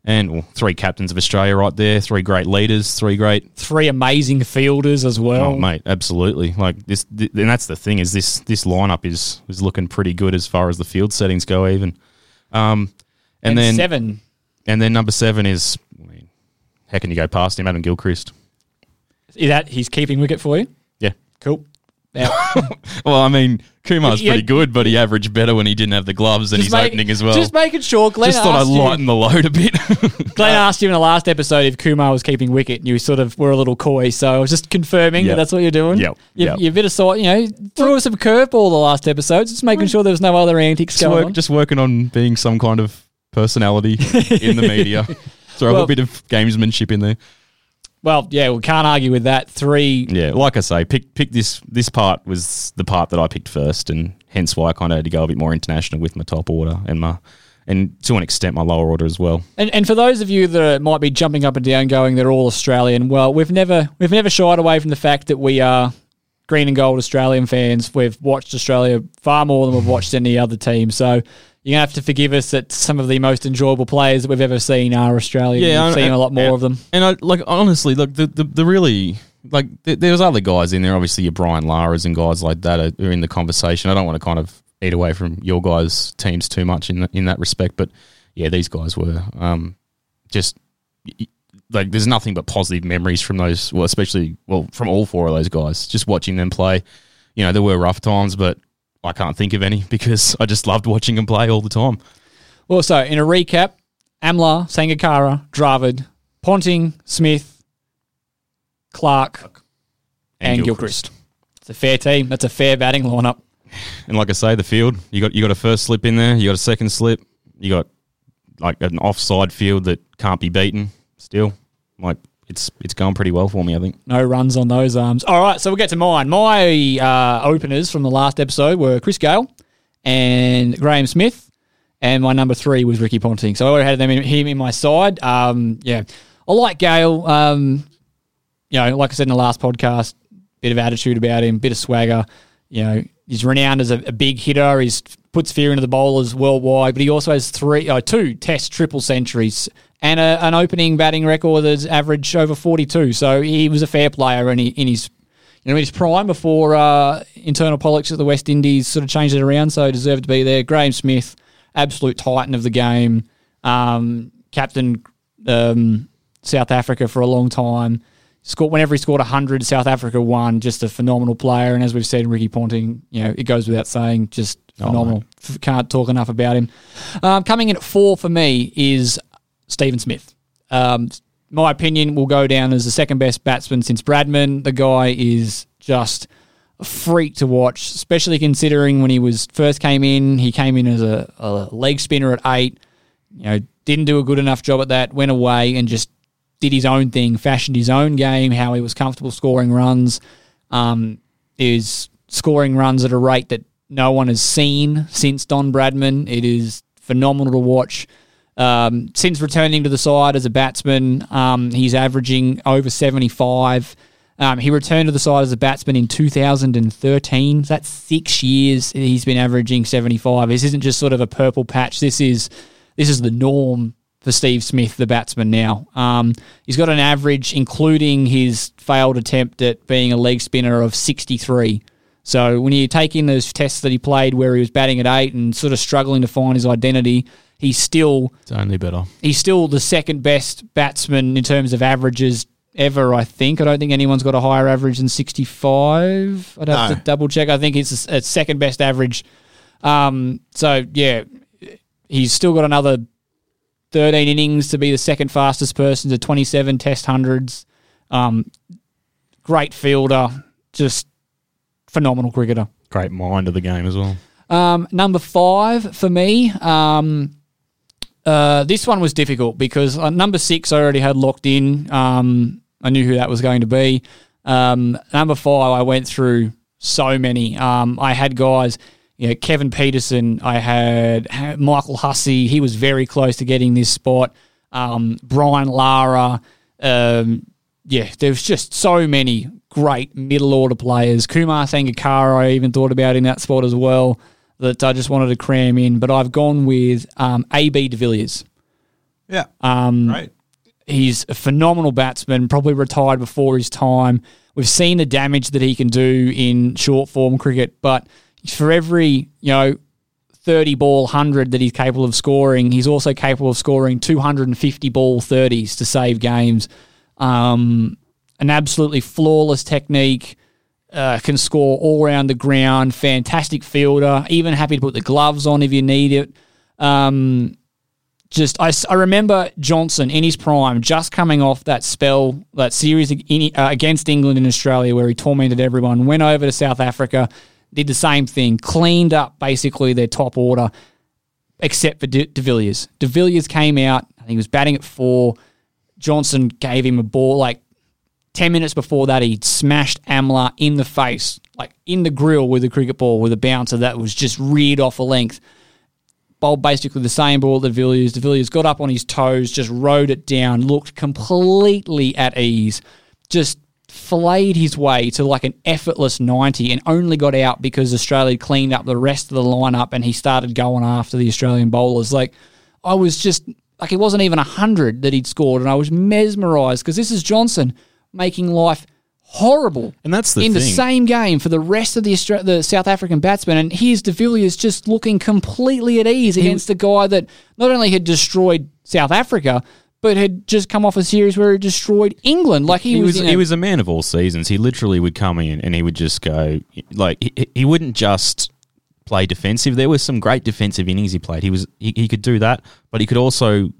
D: And well, three captains of Australia right there, three great leaders, three great
B: Three amazing fielders as well.
D: Oh, mate, absolutely. Like this, th- and that's the thing is this this lineup is is looking pretty good as far as the field settings go. Even, um, and,
B: and
D: then
B: seven.
D: and then number seven is, I mean, how can you go past him, Adam Gilchrist?
B: Is that he's keeping wicket for you?
D: Yeah.
B: Cool.
D: Well, I mean, Kumar's
B: Yeah.
D: pretty good, but he averaged better when he didn't have the gloves and he's
B: make-
D: opening as well.
B: Just making sure. Glenn
D: Just thought I'd
B: asked you-
D: lighten the load a bit.
B: Glenn asked you in the last episode if Kumar was keeping wicket, and you sort of were a little coy. So I was just confirming that that's what you're doing.
D: Yep.
B: You,
D: Yep.
B: you bit of sort, you know, threw us some curveball the last episode, just making sure there was no other antics
D: just,
B: going
D: work,
B: on.
D: just working on being some kind of personality in the media. Throw
B: Well-
D: a bit of gamesmanship in there.
B: Well, yeah, we can't argue with that. Three.
D: Yeah, like I say, pick pick this. This part was the part that I picked first, and hence why I kind of had to go a bit more international with my top order and my, and to an extent my lower order as well.
B: And, and for those of you that might be jumping up and down, going they're all Australian. Well, we've never we've never shied away from the fact that we are green and gold Australian fans. We've watched Australia far more than we've watched any other team. So you're gonna have to forgive us that some of the most enjoyable players that we've ever seen are Australian.
D: Yeah,
B: we've seen a lot more
D: and-
B: of them.
D: And I like honestly, look, the the, the really like th- there was other guys in there. Obviously, your Brian Lara's and guys like that are, are in the conversation. I don't want to kind of eat away from your guys' teams too much in the, in that respect, but yeah, these guys were um, just y- like there's nothing but positive memories from those. Well, especially well from all four of those guys. Just watching them play. You know, there were rough times, but I can't think of any because I just loved watching them play all the time.
B: Also, in a recap, Amla, Sangakkara, Dravid, Ponting, Smith, Clarke, and, Gilchrist. It's a fair team. That's a fair batting lineup.
D: And like I say, the field you got you got a first slip in there, you got a second slip, you got like an offside field that can't be beaten. Still, like it's it's going pretty well for me. I think.
B: No runs on those arms. All right, so we'll get to mine. My uh, openers from the last episode were Chris Gayle and Graeme Smith, and my number three was Ricky Ponting. So I already had them in, him in my side. Um, yeah, I like Gale. Um, you know, like I said in the last podcast, bit of attitude about him, bit of swagger. You know, he's renowned as a, a big hitter. He's puts fear into the bowlers worldwide, but he also has three, uh, two Test triple centuries and a, an opening batting record that's average over forty-two. So he was a fair player in, in his. You know, in his prime before uh, internal politics at the West Indies sort of changed it around, so he deserved to be there. Graeme Smith, absolute titan of the game, um, captain um, South Africa for a long time. Scored whenever he scored hundred, South Africa won. Just a phenomenal player, and as we've said, Ricky Ponting, you know, it goes without saying, just phenomenal. F- Can't talk enough about him. Um, coming in at four for me is Stephen Smith. Um, my opinion will go down as the second best batsman since Bradman. The guy is just a freak to watch, especially considering when he was first came in, he came in as a, a leg spinner at eight. You know, didn't do a good enough job at that. Went away and just did his own thing, fashioned his own game, how he was comfortable scoring runs. Um, is scoring runs at a rate that no one has seen since Don Bradman. It is phenomenal to watch. Um, since returning to the side as a batsman, um, he's averaging over 75. Um, he returned to the side as a batsman in 2013. That's six years he's been averaging 75. This isn't just sort of a purple patch. This is this is the norm for Steve Smith, the batsman now. Um, he's got an average, including his failed attempt at being a leg spinner, of 63. So when you take in those tests that he played where he was batting at eight and sort of struggling to find his identity, he's still
D: It's only better.
B: he's still the second best batsman in terms of averages ever. I think I don't think anyone's got a higher average than 65. I'd have
C: No.
B: to double check. I think it's a, second best average. Um, so yeah, he's still got another 13 innings to be the second fastest person to 27 Test hundreds. Um, great fielder, just phenomenal cricketer.
D: Great mind of the game as well.
B: Um, number five for me. Um, uh, this one was difficult because uh, number six I already had locked in. Um, I knew who that was going to be. Um, number five, I went through so many. Um, I had guys, you know, Kevin Pietersen. I had Michael Hussey. He was very close to getting this spot. Um, Brian Lara. Um, yeah, there's just so many great middle order players. Kumar Sangakkara, I even thought about in that spot as well, that I just wanted to cram in. But I've gone with um, AB de Villiers.
C: Yeah.
B: Um,
C: Right.
B: He's a phenomenal batsman, probably retired before his time. We've seen the damage that he can do in short form cricket, but for every, you know, 30 ball 100 that he's capable of scoring, he's also capable of scoring 250 ball 30s to save games. Um, an absolutely flawless technique, uh, can score all around the ground, fantastic fielder, even happy to put the gloves on if you need it. Um, just I remember Johnson in his prime, just coming off that spell, that series in, uh, against England in Australia where he tormented everyone. Went over to South Africa, did the same thing, cleaned up basically their top order, except for De, De Villiers. De Villiers came out, I think he was batting at four. Johnson gave him a ball like 10 minutes before that, he'd smashed Amla in the face, like in the grill with a cricket ball with a bouncer that was just reared off a length bowled basically the same ball that Villiers. De Villiers got up on his toes, just rode it down, looked completely at ease, just flayed his way to like an effortless 90 and only got out because Australia cleaned up the rest of the lineup and he started going after the Australian bowlers. Like, I was just, like, it wasn't even 100 that he'd scored and I was mesmerised because this is Johnson making life horrible
D: And that's the
B: in the same game for the rest of the Austra- the South African batsmen, and here's De Villiers just looking completely at ease against a guy that not only had destroyed South Africa, but had just come off a series where he destroyed England. Like he,
D: he
B: was,
D: was
B: in
D: he
B: a-
D: was a man of all seasons. He literally would come in and he would just go like he, he wouldn't just play defensive. There were some great defensive innings he played. He was he, he could do that, but he could also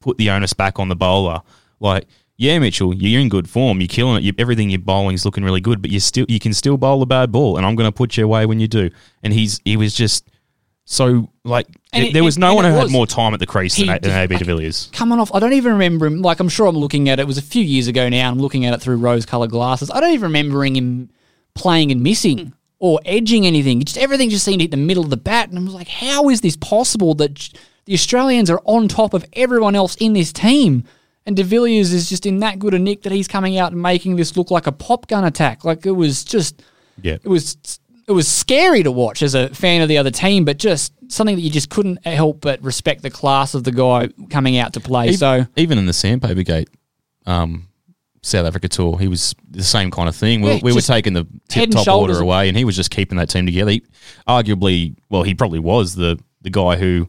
D: put the onus back on the bowler. Like yeah, Mitchell, you're in good form. You're killing it. You, everything you're bowling is looking really good, but you still you can still bowl a bad ball, and I'm going to put you away when you do. And he's he was just so like
B: And
D: there,
B: it-
D: was no one who had more time at the crease
B: he
D: than, than AB de Villiers.
B: coming off. I don't even remember him. Like I'm sure I'm looking at it. It was a few years ago now. And I'm looking at it through rose-colored glasses. I don't even remembering him playing and missing or edging anything. Just everything just seemed to hit the middle of the bat, and I was like, how is this possible that the Australians are on top of everyone else in this team? And De Villiers is just in that good a nick that he's coming out and making this look like a pop gun attack. Like it was just
D: Yeah,
B: it was it was scary to watch as a fan of the other team, but just something that you just couldn't help but respect the class of the guy coming out to play.
D: Even-
B: so
D: even in the Sandpaper Gate um, South Africa tour, he was the same kind of thing. We,
B: Yeah,
D: we were taking the tip top order away, and he was just keeping that team together. He, arguably, well, he probably was the the guy who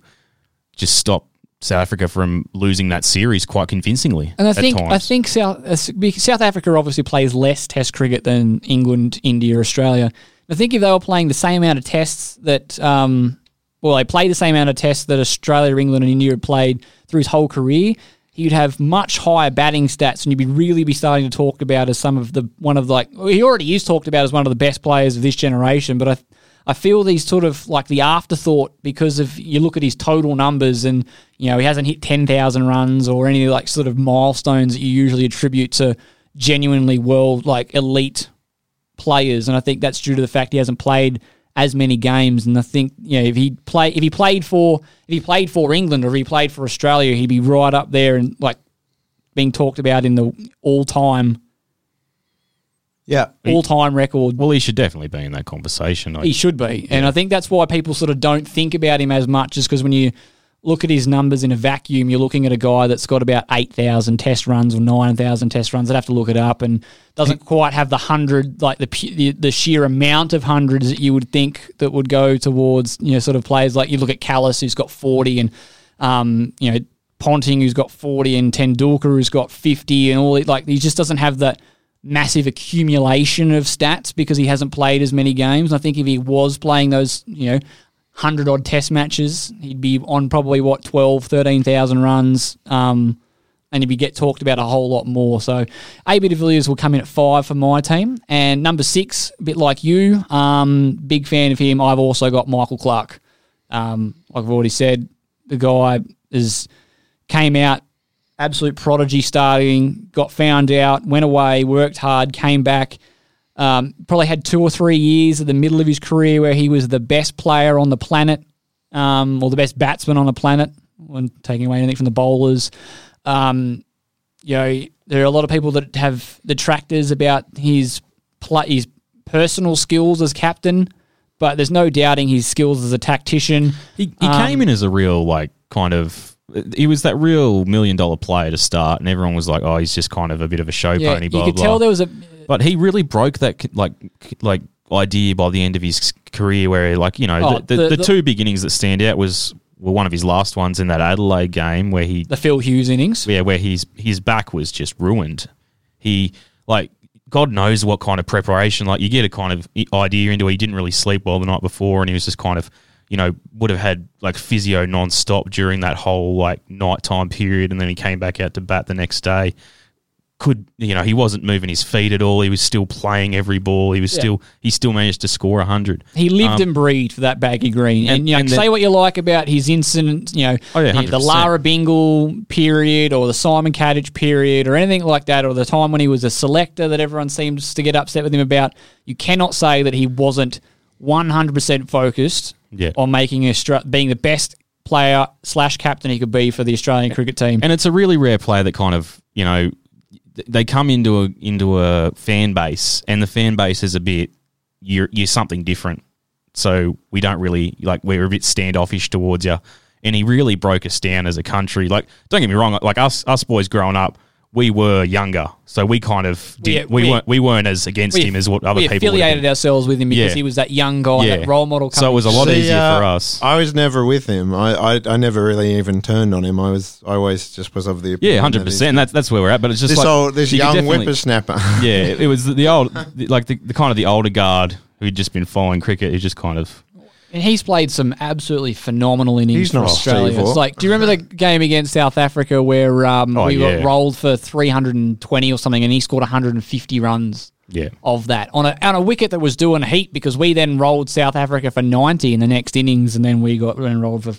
D: just stopped South Africa from losing that series quite convincingly.
B: And I think I think South uh, South Africa obviously plays less Test cricket than England, India, Australia. I think if they were playing the same amount of tests that, um, well, they played the same amount of tests that Australia, England, and India had played through his whole career, he'd have much higher batting stats, and you'd be really be starting to talk about as some of the one of the, like well, he already is talked about as one of the best players of this generation. But I, I feel these sort of like the afterthought because of you look at his total numbers and you know he hasn't hit ten thousand runs or any like sort of milestones that you usually attribute to genuinely world like elite players, and I think that's due to the fact he hasn't played as many games. And I think you know if he play if he played for if he played for England or if he played for Australia, he'd be right up there and like being talked about in the all time
C: Yeah.
B: all time record.
D: well, he should definitely be in that conversation. Like,
B: He should be, and I think that's why people sort of don't think about him as much, is because when you look at his numbers in a vacuum, you're looking at a guy that's got about eight thousand test runs or nine thousand test runs. I'd have to look it up, and doesn't quite have the hundred, like the, pu- the the sheer amount of hundreds that you would think that would go towards you know sort of players like you look at Kallis who's got forty, and um you know Ponting who's got forty, and Tendulkar who's got fifty, and all it like he just doesn't have that massive accumulation of stats because he hasn't played as many games. I think if he was playing those, you know, 100 odd test matches, he'd be on probably what 12, 13,000 runs. Um, and he'd be get talked about a whole lot more. So, AB de Villiers will come in at five for my team. And number six, a bit like you, um, big fan of him. I've also got Michael Clarke. Um, like I've already said, the guy is came out absolute prodigy starting, got found out, went away, worked hard, came back. Um, probably had two or three years at the middle of his career where he was the best player on the planet, um, or the best batsman on the planet, when taking away anything from the bowlers. Um, you know, there are a lot of people that have detractors about his pl- his personal skills as captain, but there's no doubting his skills as a tactician.
D: He, he
B: Um,
D: came in as a real like kind of. He was that real million dollar player to start, and everyone was like, "Oh, he's just kind of a bit of a show
B: Yeah,
D: pony."
B: you could
D: blah.
B: tell there was a
D: But he really broke that like like idea by the end of his career, where like you know
B: Oh,
D: the, the,
B: the-
D: the,
B: the-
D: two beginnings that stand out was were one of his last ones in that Adelaide game where he
B: the Phil Hughes innings.
D: yeah where his his back was just ruined. He like God knows what kind of preparation. Like you get a kind of idea into it. He didn't really sleep well the night before, and he was just kind of you know would have had like physio non-stop during that whole like nighttime period, and then he came back out to bat the next day could you know he wasn't moving his feet at all. He was still playing every ball. He was
B: Yeah.
D: still he still managed to score hundred.
B: He lived
D: Um,
B: and breathed for that baggy green. And,
D: and-
B: you know,
D: and
B: say
D: then-
B: what you like about his incident, you know,
D: Oh, yeah,
B: the, the Lara Bingle period or the Simon Katich period or anything like that, or the time when he was a selector that everyone seems to get upset with him about. You cannot say that he wasn't 100% focused
D: Yeah.
B: on making Austra- being the best player slash captain he could be for the Australian cricket team.
D: And it's a really rare player that kind of you know they come into a into a fan base, and the fan base is a bit you're you're something different. So we don't really like we're a bit standoffish towards you. And he really broke us down as a country. Like, don't get me wrong. Like us, us boys growing up, we were younger, so we kind of did,
B: We-
D: we,
B: we-
D: weren't we weren't as against him as what other
B: we
D: people
B: affiliated
D: been.
B: ourselves with him because
D: Yeah.
B: he was that young guy,
D: Yeah.
B: that role model.
D: So it was a lot
C: See,
D: easier
C: uh,
D: for us.
C: I was never with him. I, I, I never really even turned on him. I was I always just was of the
D: Yeah,
C: opinion
D: hundred
C: that he's-
D: percent. That's that's where we're at. But it's just
C: This
D: like
C: old this
D: you
C: young whippersnapper.
D: Yeah, it was the old, like the, the kind of the older guard who'd just been following cricket. Who just kind of
B: And he's played some absolutely phenomenal innings
C: He's
B: for
C: not
B: Australia. It's like, do you remember the game against South Africa where um,
D: Oh,
B: we
D: yeah.
B: got rolled for 320 or something and he scored 150 runs
D: yeah.
B: of that on a, on a wicket that was doing heat because we then rolled South Africa for 90 in the next innings and then we got rolled for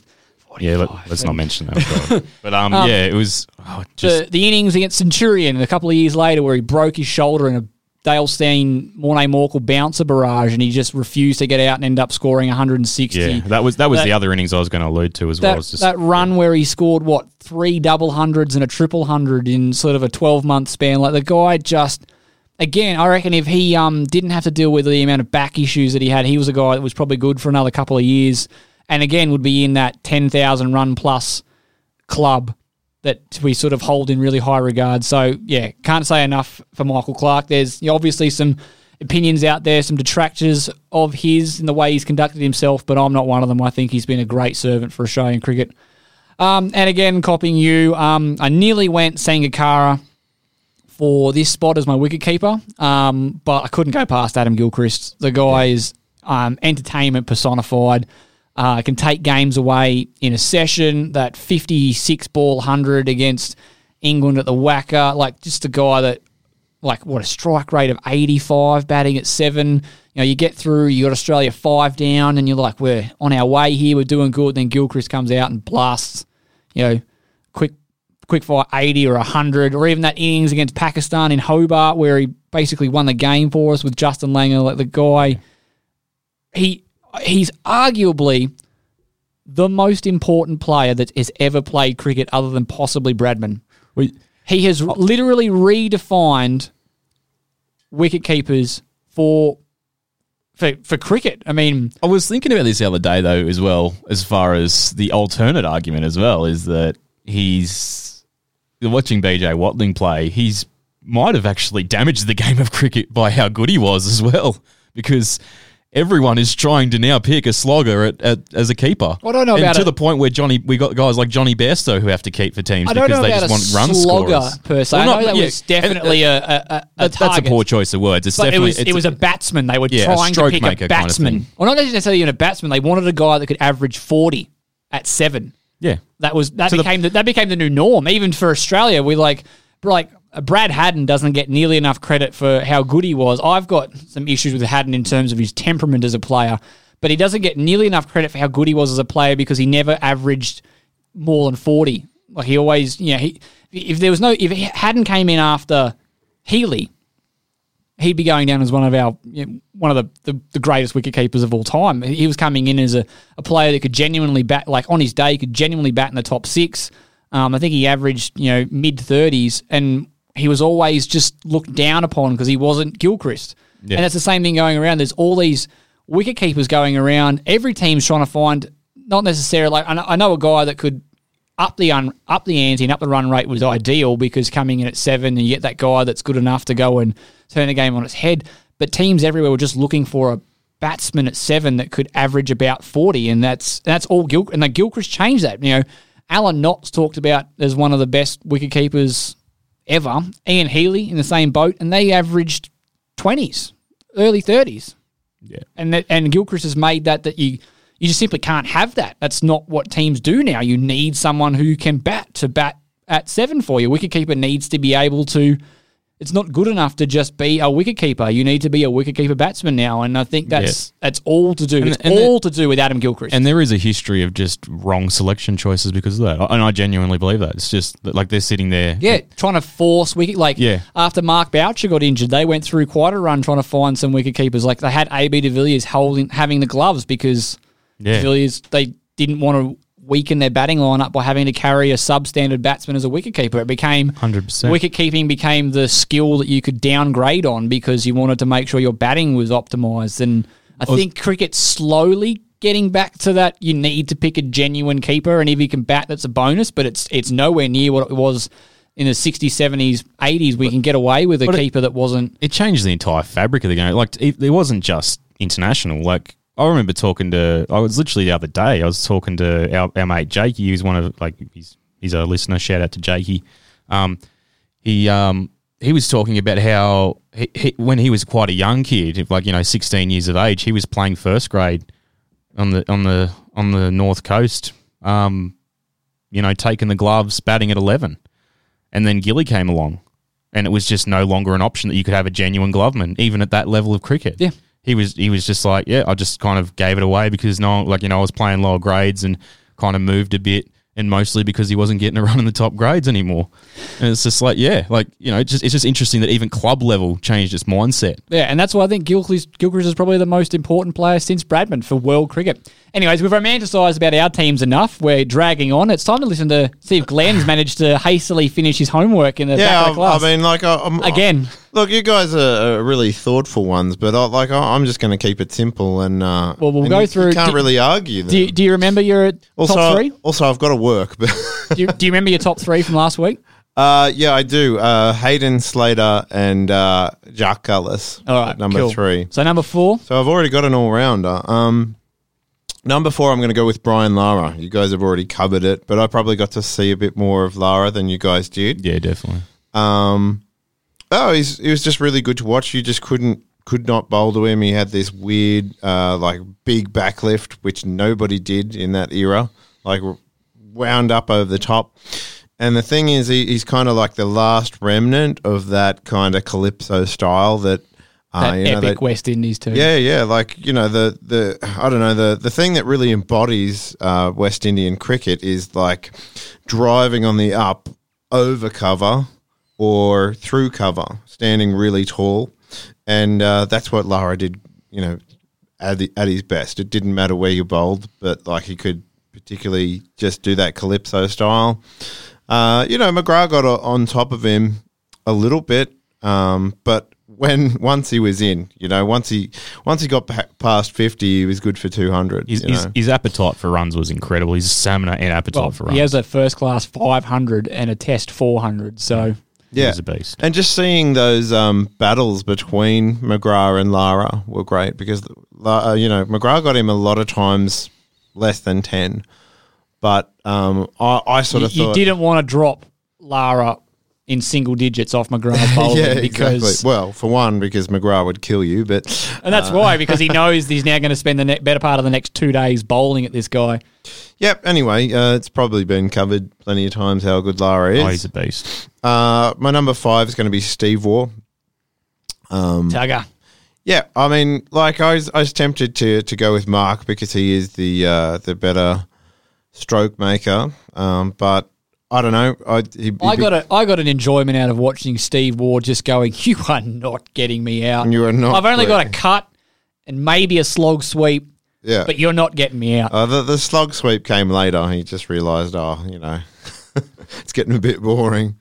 B: 45.
D: Yeah, let, us not mention that. but um, yeah, it was oh, just
B: the, the innings against Centurion a couple of years later where he broke his shoulder in a Dale Steyn Morné Morkel bouncer barrage and he just refused to get out and end up scoring 160.
D: yeah. That was that was
B: That-
D: the other innings I was going to allude to as well.
B: that,
D: It's just
B: that run where he scored what three double hundreds and a triple hundred in sort of a twelve month span. Like the guy just again, I reckon if he um didn't have to deal with the amount of back issues that he had, he was a guy that was probably good for another couple of years, and again would be in that ten thousand run plus club that we sort of hold in really high regard. So yeah, can't say enough for Michael Clarke. There's obviously some opinions out there, some detractors of his in the way he's conducted himself, but I'm not one of them. I think he's been a great servant for Australian cricket. Um, and again, copying you, um, I nearly went Sangakkara for this spot as my wicketkeeper, um, but I couldn't go past Adam Gilchrist. The guy is um, entertainment personified. Uh, can take games away in a session. That 56 ball 100 against England at the WACA, like just a guy that like what a strike rate of 85 batting at seven you know you get through you got australia five down and you're like we're on our way here we're doing good then gilchrist comes out and blasts you know quick quick fire 80 or 100 or even that innings against pakistan in hobart where he basically won the game for us with justin langer like the guy he he's arguably the most important player that has ever played cricket other than possibly bradman
D: we,
B: he has oh. literally redefined wicket keepers for for for cricket. I mean,
D: I was thinking about this the other day, though, as well, as far as the alternate argument as well, is that he's watching BJ Watling play, he's might have actually damaged the game of cricket by how good he was as well, because everyone is trying to now pick a slogger at, at as a keeper.
B: I don't know
D: and
B: about
D: to
B: it.
D: the point where Johnny, we got guys like Jonny Bairstow who have to keep for teams
B: I don't
D: because
B: know
D: they
B: about
D: just
B: a
D: want run
B: slogger
D: scorers.
B: per se.
D: Well,
B: I
D: not-
B: know that
D: yeah,
B: was definitely a, a, a, a
D: that- that's a
B: target.
D: poor choice of words. It's
B: But it
D: definitely
B: was
D: it's
B: it was a batsman. They were
D: Yeah, a
B: trying to
D: stroke
B: pick
D: maker
B: a
D: kind of
B: batsman.
D: thing.
B: well, not necessarily even a batsman. They wanted a guy that could average forty at seven.
D: yeah.
B: That was that
D: To the-
B: became the, that became the new norm. Even for Australia, we like like uh, Brad Haddin doesn't get nearly enough credit for how good he was. I've got some issues with Haddin in terms of his temperament as a player, but he doesn't get nearly enough credit for how good he was as a player because he never averaged more than forty. Like he always, you know, he if there was no if Haddin came in after Healy, he'd be going down as one of our you know, one of the, the, the greatest wicket keepers of all time. He was coming in as a, a player that could genuinely bat like on his day he could genuinely bat in the top six. Um, I think he averaged you know mid thirties, and he was always just looked down upon because he wasn't Gilchrist.
D: Yeah.
B: And it's the same thing going around. There's all these wicket keepers going around. Every team's trying to find not necessarily. Like, I know, a guy that could up the un, up the ante and up the run rate was ideal because coming in at seven and you get that guy that's good enough to go and turn the game on its head. But teams everywhere were just looking for a batsman at seven that could average about forty, and that's that's all Gil and the Gilchrist changed that. You know, Alan Knott's talked about as one of the best wicket keepers ever. Ian Healy in the same boat, and they averaged twenties, early thirties.
D: Yeah.
B: And that, and Gilchrist has made that that you you just simply can't have that. That's not what teams do now. You need someone who can bat to bat at seven for you. Wicketkeeper needs to be able to. It's not good enough to just be a wicketkeeper. You need to be a wicketkeeper batsman now, and I think that's that's all to do.
D: And-
B: it's
D: and
B: all to do with Adam Gilchrist.
D: And there is a history of just wrong selection choices because of that. And I genuinely believe that. It's just like they're sitting there.
B: Yeah, trying to force wicket. Like
D: Yeah.
B: after Mark Boucher got injured, they went through quite a run trying to find some wicket keepers. Like they had AB de Villiers holding having the gloves because
D: Yeah.
B: de Villiers they didn't want to weaken their batting lineup by having to carry a substandard batsman as a wicket keeper. It became
D: 100%.
B: wicket keeping became the skill that you could downgrade on because you wanted to make sure your batting was optimized. And I think cricket's slowly getting back to that. You need to pick a genuine keeper, and if you can bat, that's a bonus. But it's it's nowhere near what it was in the 60s, 70s, 80s. We can get away with a
D: but it-
B: keeper that wasn't.
D: it changed the entire fabric of the game. Like it, it wasn't just international. Like I remember talking to, I was literally the other day. I was talking to our, our mate Jakey, who's one of like he's he's a listener. Shout out to Jakey. Um, he um he was talking about how he, he, when he was quite a young kid, like you know, sixteen years of age, he was playing first grade on the on the on the north coast. Um, you know, taking the gloves, batting at eleven, and then Gilly came along and it was just no longer an option that you could have a genuine gloveman, even at that level of cricket.
B: Yeah.
D: He was he was just like, yeah, I just kind of gave it away because no, like you know, I was playing lower grades and kind of moved a bit, and mostly because he wasn't getting a run in the top grades anymore. And it's just like, yeah, like you know, it's just it's just interesting that even club level changed its mindset.
B: Yeah, and that's why I think Gilchrist, Gilchrist is probably the most important player since Bradman for world cricket. Anyways, we've romanticised about our teams enough. We're dragging on. It's time to listen to see if Glenn's managed to hastily finish his homework in the
C: Yeah,
B: back of the
C: I, I mean, like, I, I'm,
B: Again.
C: Look, you guys are, are really thoughtful ones, but I, like, I, I'm just going to keep it simple and. Uh,
B: Well, we'll
C: and
B: go
C: you,
B: through-
C: You can't
B: do-
C: really argue. Them.
B: do, you, do you remember your
C: also,
B: top three?
C: also, I've got to work, but
B: Do you, do you remember your top three from last week?
C: uh, yeah, I do. Uh, Hayden Slater and uh, Jacques Kallis.
B: All right,
C: number
B: cool.
C: three.
B: So number four.
C: So I've already got an all rounder. Um, number four, I'm going to go with Brian Lara. You guys have already covered it, but I probably got to see a bit more of Lara than you guys did.
D: Yeah, definitely.
C: Um, oh, he's he was just really good to watch. You just couldn't could not bowl to him. He had this weird, uh, like big backlift, which nobody did in that era. Like wound up over the top. And the thing is, he, he's kind of like the last remnant of that kind of calypso style that. Uh,
B: That
C: you know,
B: epic
C: that-
B: West Indies team.
C: yeah, yeah, like you know the the I don't know the the thing that really embodies uh, West Indian cricket is like driving on the up over cover or through cover, standing really tall, and uh, that's what Lara did. You know, at the, at his best. It didn't matter where you bowled, but like he could particularly just do that calypso style. Uh, you know, McGrath got o- on top of him a little bit, um, but when once he was in, you know, once he once he got pa- past fifty, he was good for two hundred.
D: His, his, his appetite for runs was incredible. His stamina and appetite
B: Well,
D: for runs.
B: he has a first class 500 and a test 400. So
D: He
C: yeah,
D: was a beast.
C: and just seeing those um, battles between McGrath and Lara were great because uh, you know McGrath got him a lot of times less than ten, but um, I, I sort
B: you,
C: of
B: you
C: thought
B: didn't want to drop Lara in single digits off McGrath bowling
C: yeah,
B: because
C: exactly. Well, for one, because McGrath would kill you, but
B: And that's why, because he knows he's now going to spend the ne- better part of the next two days bowling at this guy.
C: Yep. Anyway, uh, it's probably been covered plenty of times how good Lara is.
D: Oh, he's a beast.
C: Uh, my number five is going to be Steve Waugh. Um,
B: Tugger.
C: Yeah, I mean, like I was, I was tempted to to go with Mark because he is the uh, the better stroke maker. Um, but I don't know. I he,
B: I got a, I got an enjoyment out of watching Steve Waugh just going, "You are not getting me out.
C: You are not
B: I've only got a cut and maybe a slog sweep,
C: yeah.
B: but you're not getting me out."
C: Uh, the the slog sweep came later. He just realised, oh, you know, it's getting a bit boring.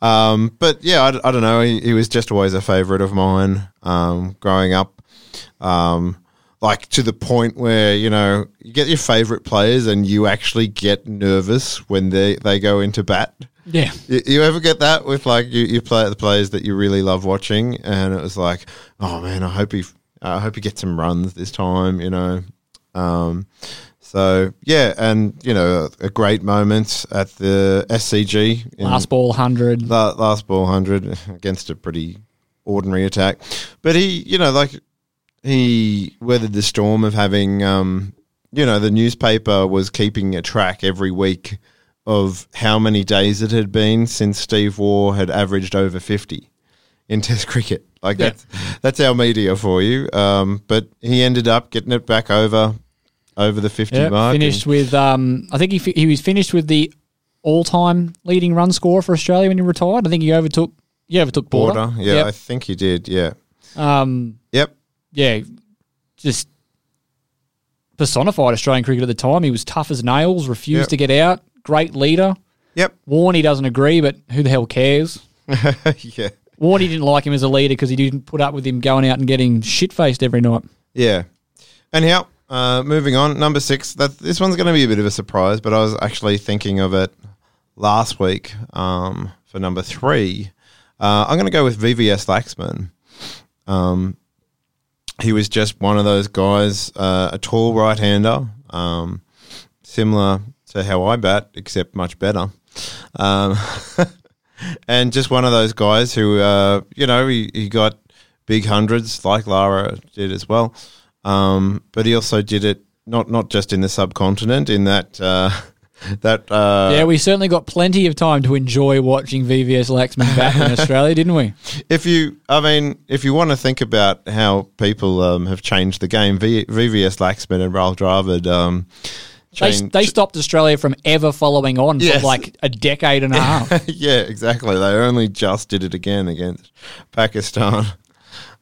C: Um, but yeah, I, I don't know. He, he was just always a favourite of mine um, growing up. Um, like to the point where you know you get your favourite players and you actually get nervous when they they go into bat.
B: Yeah.
C: You, you ever get that with like you, you play the players that you really love watching, and it was like, oh man, I hope he, I hope he gets some runs this time, you know. Um, so yeah, and you know, a great moment at the SCG
B: Last ball, 100.
C: la- last ball hundred against a pretty ordinary attack, but he, you know, like he weathered the storm of having, um, you know, the newspaper was keeping a track every week of how many days it had been since Steve Waugh had averaged over 50 in Test cricket. Like
B: Yeah.
C: that's that's our media for you. Um, but he ended up getting it back over over the 50
B: Yeah,
C: mark.
B: finished with, um, I think he, fi- he was finished with the all time leading run scorer for Australia when he retired. I think he overtook, he overtook Border.
C: border. Yeah, I think he did. Yeah.
B: Um,
C: Yep.
B: Yeah, just personified Australian cricket at the time. He was tough as nails, refused
C: Yep.
B: to get out, great leader.
C: Yep.
B: Warney doesn't agree, but who the hell cares?
C: yeah.
B: Warney didn't like him as a leader because he didn't put up with him going out and getting shit faced every night.
C: Yeah. Anyhow, uh, moving on. Number six. That this one's going to be a bit of a surprise, but I was actually thinking of it last week um, for number three. Uh, I'm going to go with VVS Laxman. Um, he was just one of those guys, uh, a tall right-hander, um, similar to how I bat, except much better. Um, and just one of those guys who, uh, you know, he, he got big hundreds like Lara did as well. Um, but he also did it not not just in the subcontinent, in that uh, that uh,
B: yeah, we certainly got plenty of time to enjoy watching VVS Laxman back in Australia, didn't we?
C: if you, I mean, if you want to think about how people um, have changed the game, v, VVS Laxman and Rahul Dravid. Um,
B: They, they stopped Australia from ever following on
C: Yes.
B: for like a decade and a half.
C: yeah, exactly. They only just did it again against Pakistan,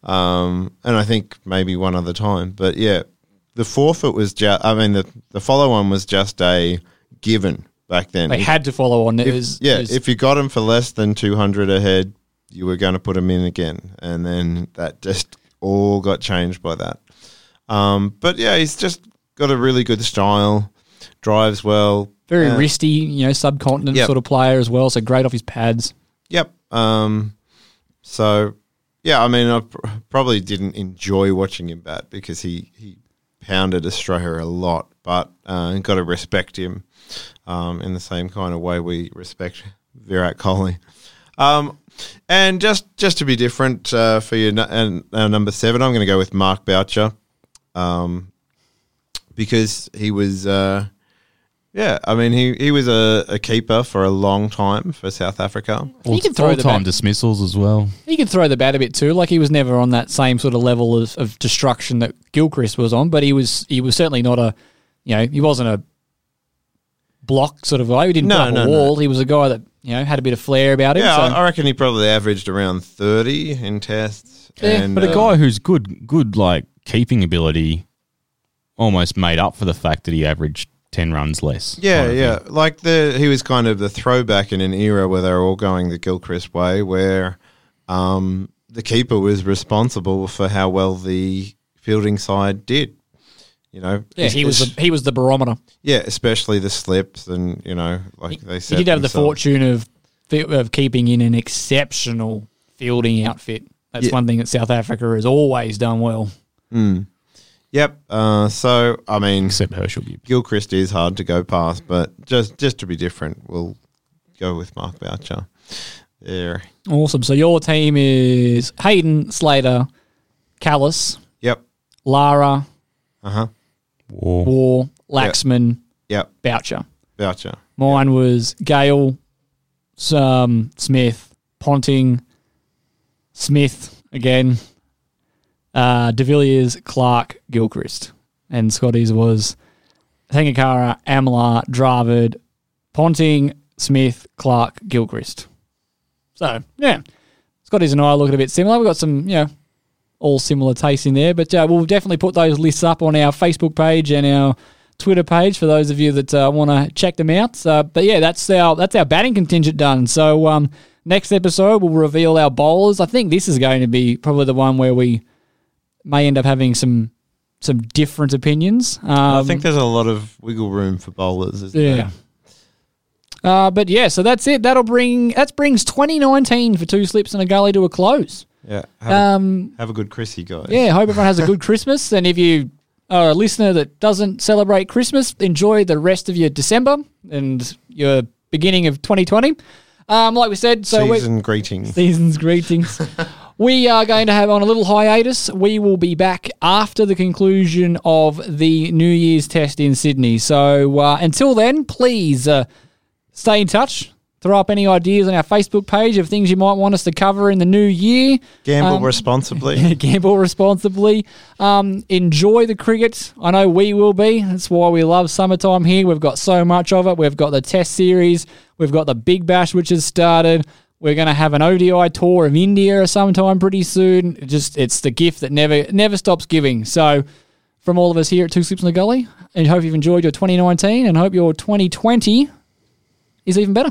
C: um, and I think maybe one other time. But yeah, the forfeit was just. I mean, the the follow on was just a given back then.
B: They
C: If-
B: had to follow on. It
C: if-
B: was
C: yeah,
B: it was-
C: if you got him for less than two hundred ahead, you were going to put him in again, and then that just all got changed by that. Um, but yeah, he's just got a really good style, drives well,
B: very
C: uh,
B: wristy, you know, subcontinent
C: Yep.
B: sort of player as well. So great off his pads.
C: Yep. Um, so, yeah, I mean, I pr- probably didn't enjoy watching him bat because he, he pounded Australia a lot, but uh, got to respect him um, in the same kind of way we respect Virat Kohli. Um, and just just to be different uh, for you, and uh, number seven, I'm going to go with Mark Boucher um, because he was. Uh, yeah, I mean he, he was a, a keeper for a long time for South Africa.
B: He can throw the
D: time
B: bat.
D: dismissals as well.
B: He could throw the bat a bit too. Like he was never on that same sort of level of, of destruction that Gilchrist was on, but he was he was certainly not a you know, he wasn't a block sort of guy. He didn't
C: No,
B: put up
C: no,
B: a
C: no.
B: wall. He was a guy that, you know, had a bit of flair about him.
C: Yeah,
B: so
C: I I reckon he probably averaged around thirty in tests.
B: Yeah,
C: and,
D: But a
C: uh,
D: guy who's good, good like keeping ability, almost made up for the fact that he averaged ten runs less.
C: Yeah, yeah.
D: thing.
C: Like the he was kind of the throwback in an era where they were all going the Gilchrist way, where um, the keeper was responsible for how well the fielding side did. You know,
B: yeah, he was the, he was the barometer.
C: yeah, especially the slips and you know, like they said, He
B: did have the fortune of of keeping in an exceptional fielding outfit. That's
C: Yeah.
B: one thing that South Africa has always done well.
C: Yep. Uh, so I mean,
D: except Herschelle Gibbs.
C: Gilchrist is hard to go past, but just just to be different, we'll go with Mark Boucher. There.
B: Awesome. So your team is Hayden, Slater, Kallis,
C: Yep.
B: Lara,
C: Uh huh.
D: Waugh.
B: Waugh, Laxman,
C: Yep.
B: Boucher.
C: Boucher.
B: Mine was Gayle, um, Smith, Ponting, Smith again, uh, De Villiers, Clarke, Gilchrist. And Scotty's was Sangakkara, Amla, Dravid, Ponting, Smith, Clarke, Gilchrist. So, yeah. Scotty's and I look a bit similar. We've got some, you know, all similar tastes in there, but uh, we'll definitely put those lists up on our Facebook page and our Twitter page for those of you that uh, want to check them out. Uh, but yeah, that's our that's our batting contingent done. So um, next episode we'll reveal our bowlers. I think this is going to be probably the one where we may end up having some some different opinions. Um,
C: I think there's a lot of wiggle room for bowlers. Isn't
B: yeah. Uh, but yeah, so that's it. That'll bring that brings 2019 for two slips and a gully to a close.
C: Yeah. Have,
B: Um,
C: a, have a good Chrissy, guys.
B: yeah, hope everyone has a good Christmas. And if you are a listener that doesn't celebrate Christmas, enjoy the rest of your December and your beginning of 2020. Um, like we said, so we
C: Season greetings.
B: season's greetings. we are going to have on a little hiatus. We will be back after the conclusion of the New Year's test in Sydney. So uh, until then, please uh, stay in touch. Throw up any ideas on our Facebook page of things you might want us to cover in the new year.
C: Gamble
B: Um,
C: responsibly.
B: Gamble responsibly. Um, enjoy the cricket. I know we will be. That's why we love summertime here. We've got so much of it. We've got the Test series. We've got the Big Bash, which has started. We're going to have an ODI tour of India sometime pretty soon. It just it's the gift that never never stops giving. So, from all of us here at Two Slips in the Gully, and hope you've enjoyed your 2019 and hope your 2020 is even better.